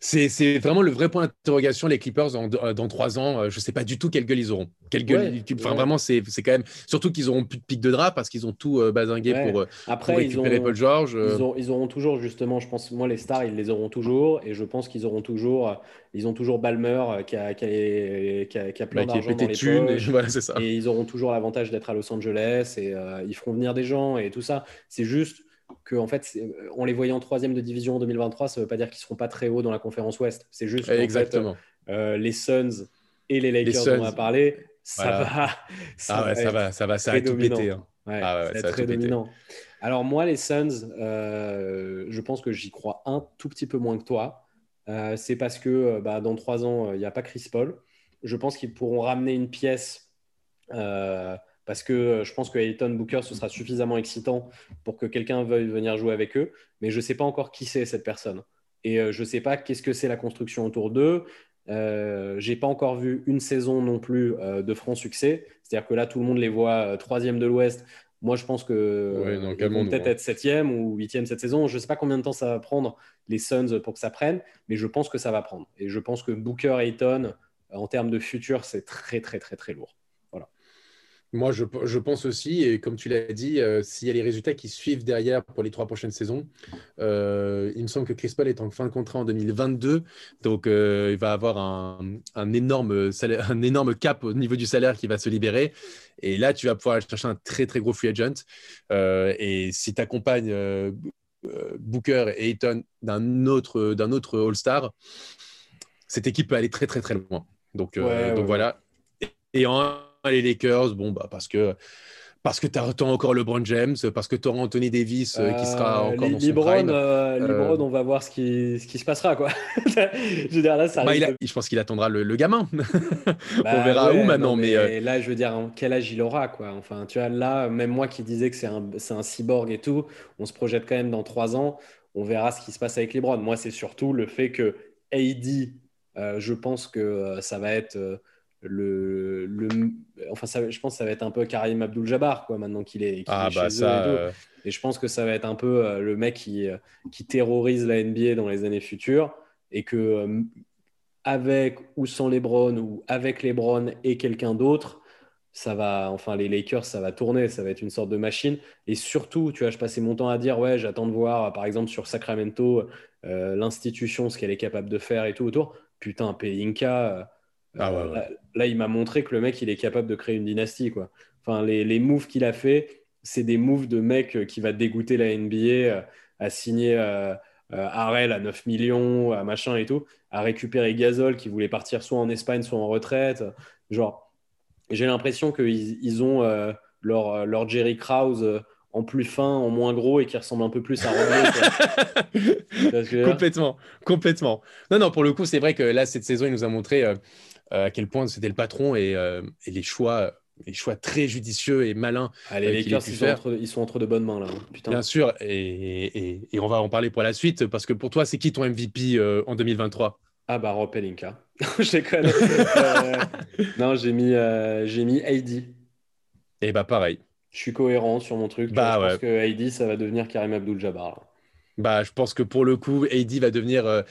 c'est vraiment le vrai point d'interrogation les Clippers dans, dans trois ans. je sais pas du tout quelle gueule ils auront. Quelle gueule, enfin vraiment, c'est quand même surtout qu'ils auront plus de pic de draft parce qu'ils ont tout basingué pour, Après, récupérer Paul George. Ils, auront toujours justement, je pense, moi les stars, ils les auront toujours et je pense qu'ils auront toujours, ils ont toujours Balmer qui a, qui a, qui a, qui a plein bah, d'argent dans les poches. Et ils auront toujours l'avantage d'être à Los Angeles et euh, ils feront venir des gens et tout ça. C'est juste que en fait, en les voyant troisième de division en 2023, ça ne veut pas dire qu'ils ne seront pas très haut dans la conférence Ouest. C'est juste Exactement. Euh, les Suns et les Lakers dont on a parlé, ça va. Ça, ah va ça va, ça va, ça va tout péter. Hein. ah ouais, très dominant. Alors moi, les Suns, euh, je pense que j'y crois un tout petit peu moins que toi. C'est parce que bah, dans trois ans, il n'y a pas Chris Paul. Je pense qu'ils pourront ramener une pièce euh, parce que je pense que Ayton Booker, ce sera suffisamment excitant pour que quelqu'un veuille venir jouer avec eux. Mais je ne sais pas encore qui c'est cette personne. Et euh, je ne sais pas qu'est-ce que c'est la construction autour d'eux. Euh, j'ai pas encore vu une saison non plus euh, de franc succès. C'est-à-dire que là, tout le monde les voit troisième de l'Ouest. Moi, je pense que vont peut-être être septième ou huitième cette saison. Je ne sais pas combien de temps ça va prendre les Suns pour que ça prenne, mais je pense que ça va prendre. Et je pense que Booker et Ayton, en termes de futur, c'est très, très, très, très lourd. Moi, je, pense aussi, et comme tu l'as dit, euh, s'il y a les résultats qui suivent derrière pour les trois prochaines saisons, euh, il me semble que Chris Paul est en fin de contrat en 2022, donc euh, il va avoir un, énorme un énorme cap au niveau du salaire qui va se libérer. Et là, tu vas pouvoir chercher un très très gros free agent. et si tu accompagnes Booker et Ayton d'un autre, d'un autre All-Star, cette équipe peut aller très très très loin. Donc, donc voilà. Et en les Lakers, bon, bah, parce que parce que tu as encore LeBron James, parce que tu auras Anthony Davis euh, qui sera euh, encore dans son prime. Euh, LeBron, on va voir ce qui, ce qui se passera. Quoi. je veux dire, là, ça bah, Je pense qu'il attendra le, gamin. Bah, on verra où maintenant. mais, là, je veux dire, quel âge il aura quoi. Enfin, tu vois, là, même moi qui disais que c'est un, un cyborg et tout, on se projette quand même dans trois ans. On verra ce qui se passe avec LeBron. Moi, c'est surtout le fait que AD, je pense que ça va être le, le enfin ça, je pense que ça va être un peu Karim Abdul-Jabbar quoi maintenant qu'il est, ah, bah chez eux euh, et, je pense que ça va être un peu euh, le mec qui, euh, qui terrorise la NBA dans les années futures et que avec ou sans LeBron ou avec LeBron et quelqu'un d'autre ça va enfin les Lakers ça va tourner ça va être une sorte de machine. Et surtout tu vois je passais mon temps à dire ouais j'attends de voir par exemple sur Sacramento l'institution ce qu'elle est capable de faire et tout autour. Putain Pelinka ah euh, là, il m'a montré que le mec, il est capable de créer une dynastie. Quoi. Enfin, les, les moves qu'il a fait, c'est des moves de mec euh, qui va dégoûter la NBA euh, à signer euh, Harrell à 9 millions, à machin et tout, à récupérer Gasol qui voulait partir soit en Espagne, soit en retraite. Genre, j'ai l'impression qu'ils ils ont leur, leur, Jerry Krause en plus fin, en moins gros et qui ressemble un peu plus à Rondo. complètement, complètement. Non, non, pour le coup, c'est vrai que là, cette saison, il nous a montré à quel point c'était le patron et, euh, les choix les choix très judicieux et malins. Ah, les euh, Lakers, ils, sont entre, ils sont entre de bonnes mains là. Putain. Bien sûr, et, et, on va en parler pour la suite, parce que pour toi, c'est qui ton MVP en 2023 Ah bah Rob Pelinka. je connais. non, j'ai mis, j'ai mis AD. Et bah pareil. Je suis cohérent sur mon truc. Bah, je pense que AD, ça va devenir Karim Abdul-Jabbar. Bah, je pense que pour le coup, AD va devenir, euh,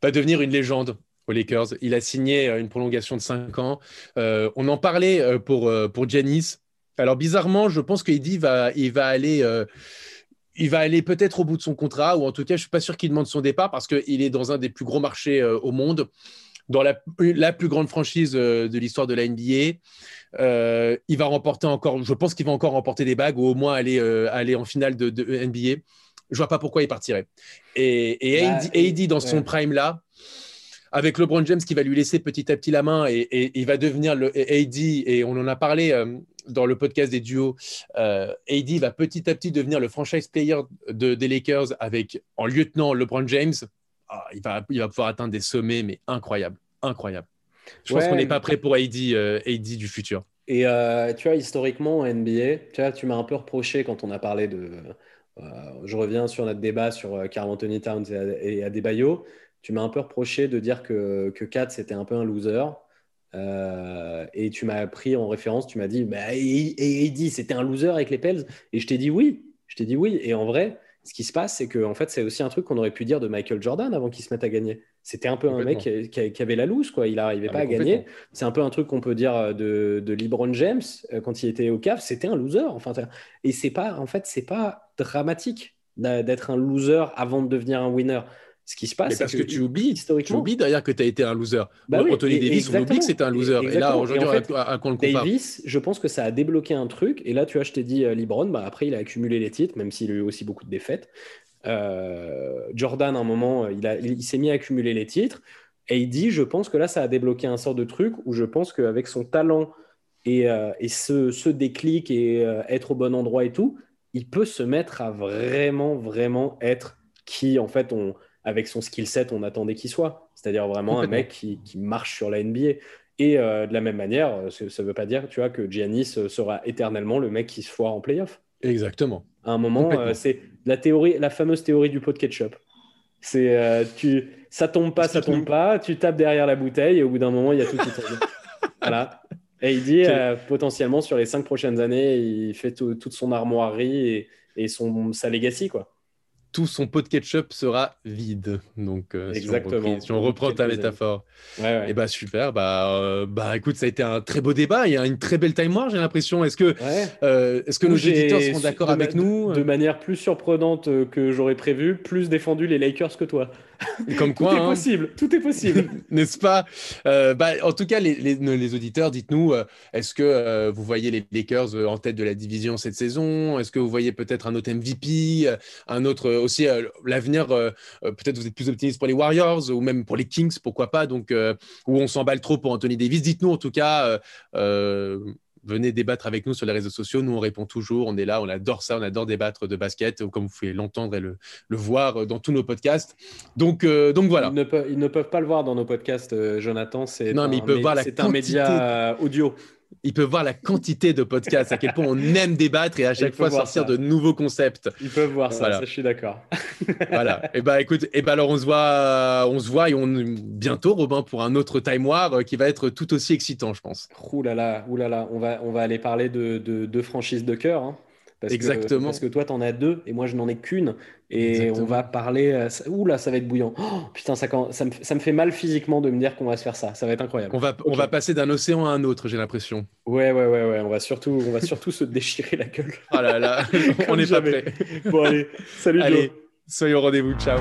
va devenir une légende aux Lakers. Il a signé euh, une prolongation de 5 ans. Euh, on en parlait pour, pour Giannis. Alors, bizarrement, je pense qu'AD va, il va aller il va aller peut-être au bout de son contrat, ou en tout cas, je suis pas sûr qu'il demande son départ parce qu'il est dans un des plus gros marchés euh, au monde, dans la, plus grande franchise euh, de l'histoire de la NBA. Euh, il va remporter encore, je pense qu'il va encore remporter des bagues ou au moins aller, aller en finale de, NBA. Je vois pas pourquoi il partirait. Et, et AD, bah, dans son prime là, avec LeBron James qui va lui laisser petit à petit la main et, il va devenir le AD, et on en a parlé dans le podcast des duos, euh, AD va petit à petit devenir le franchise player de, des Lakers avec en lieutenant LeBron James. Ah, il, va, il va pouvoir atteindre des sommets, mais incroyables. Incroyable. Je pense qu'on n'est pas prêt pour AD, euh, AD du futur. Et euh, tu vois, historiquement, en NBA, tu, vois, tu m'as un peu reproché quand on a parlé de. je reviens sur notre débat sur Carl Anthony Towns et, Adebayo. Tu m'as un peu reproché de dire que, que Kat, c'était un peu un loser. Euh, et tu m'as pris en référence, tu m'as dit, bah, et, c'était un loser avec les Pels. Et je t'ai dit oui. Je t'ai dit oui. Et en vrai, ce qui se passe, c'est que en fait, c'est aussi un truc qu'on aurait pu dire de Michael Jordan avant qu'il se mette à gagner. C'était un peu un mec qui, avait la loose, quoi. Il n'arrivait ah, pas à gagner. C'est un peu un truc qu'on peut dire de, de LeBron James euh, quand il était au CAF. C'était un loser. Enfin, et c'est pas, en fait, c'est pas dramatique d'être un loser avant de devenir un winner. Ce qui se passe, c'est parce que, tu oublies, historiquement. Tu oublies d'ailleurs que tu as été un loser. Bah Anthony Davis, on oublie que c'était un loser. Et, là, aujourd'hui, à, quoi le compare Davis, je pense que ça a débloqué un truc. Et là, tu vois, je t'ai dit, euh, LeBron, bah, après, il a accumulé les titres, même s'il a eu aussi beaucoup de défaites. Euh, Jordan, à un moment, il, a, il, s'est mis à accumuler les titres. Et il dit, je pense que là, ça a débloqué un sort de truc où je pense qu'avec son talent et, euh, et ce, ce, déclic et être au bon endroit et tout, il peut se mettre à vraiment, vraiment être qui, en fait, on avec son skill set, on attendait qu'il soit. C'est-à-dire vraiment un mec qui, marche sur la NBA. Et euh, de la même manière, euh, ça ne veut pas dire tu vois, que Giannis euh, sera éternellement le mec qui se foire en playoff. Exactement. À un moment, c'est la théorie, la fameuse théorie du pot de ketchup. C'est tu, ça tombe pas, ça tombe pas. Tu tapes derrière la bouteille et au bout d'un moment, il y a tout qui tombe. voilà. Et il dit potentiellement sur les cinq prochaines années, il fait toute son armoirie et, et son sa legacy quoi tout son pot de ketchup sera vide. Donc, euh, Exactement. Si on, reprend ta métaphore. et eh bah super. Bah, euh, bah écoute, ça a été un très beau débat. Il y a une très belle time war, j'ai l'impression. Est-ce que, euh, est-ce que nos éditeurs seront d'accord avec nous De manière plus surprenante que j'aurais prévu, plus défendu les Lakers que toi. Comme quoi, tout est hein. possible. Tout est possible, n'est-ce pas? Bah, En tout cas, les, les, auditeurs, dites-nous, est-ce que vous voyez les Lakers en tête de la division cette saison? Est-ce que vous voyez peut-être un autre MVP, un autre aussi euh, l'avenir, euh, euh, peut-être vous êtes plus optimiste pour les Warriors ou même pour les Kings, pourquoi pas, donc, où on s'emballe trop pour Anthony Davis? Dites-nous en tout cas venez débattre avec nous sur les réseaux sociaux. Nous, on répond toujours. On est là, on adore ça, on adore débattre de basket, comme vous pouvez l'entendre et le, voir dans tous nos podcasts. Donc, donc voilà. Ils ne, peuvent, ils ne, peuvent, pas le voir dans nos podcasts, Jonathan. C'est non, mais ils peuvent voir la C'est un média audio ils peuvent voir la quantité de podcasts, à quel point on aime débattre et à chaque fois sortir de nouveaux concepts. Ils peuvent voir ça, je suis d'accord. voilà. Et eh bah ben, écoute, et eh ben alors on se voit, on se voit et on bientôt Robin pour un autre Time War euh, qui va être tout aussi excitant, je pense. Ouh là là, ouh là là, on va on va aller parler de de, franchises de cœur. Hein. Exactement. parce que toi, tu en as deux et moi, je n'en ai qu'une. Et on va parler. Euh, ouh là, ça va être bouillant. Oh, putain, ça, ça, me, ça, me, fait mal physiquement de me dire qu'on va se faire ça. Ça va être incroyable. On va, on va passer d'un océan à un autre, j'ai l'impression. Ouais, ouais, ouais, ouais. On va surtout, on va surtout se déchirer la gueule. Oh là là, on n'est pas prêt. Bon, allez, salut. Allez, soyez au rendez-vous. Ciao.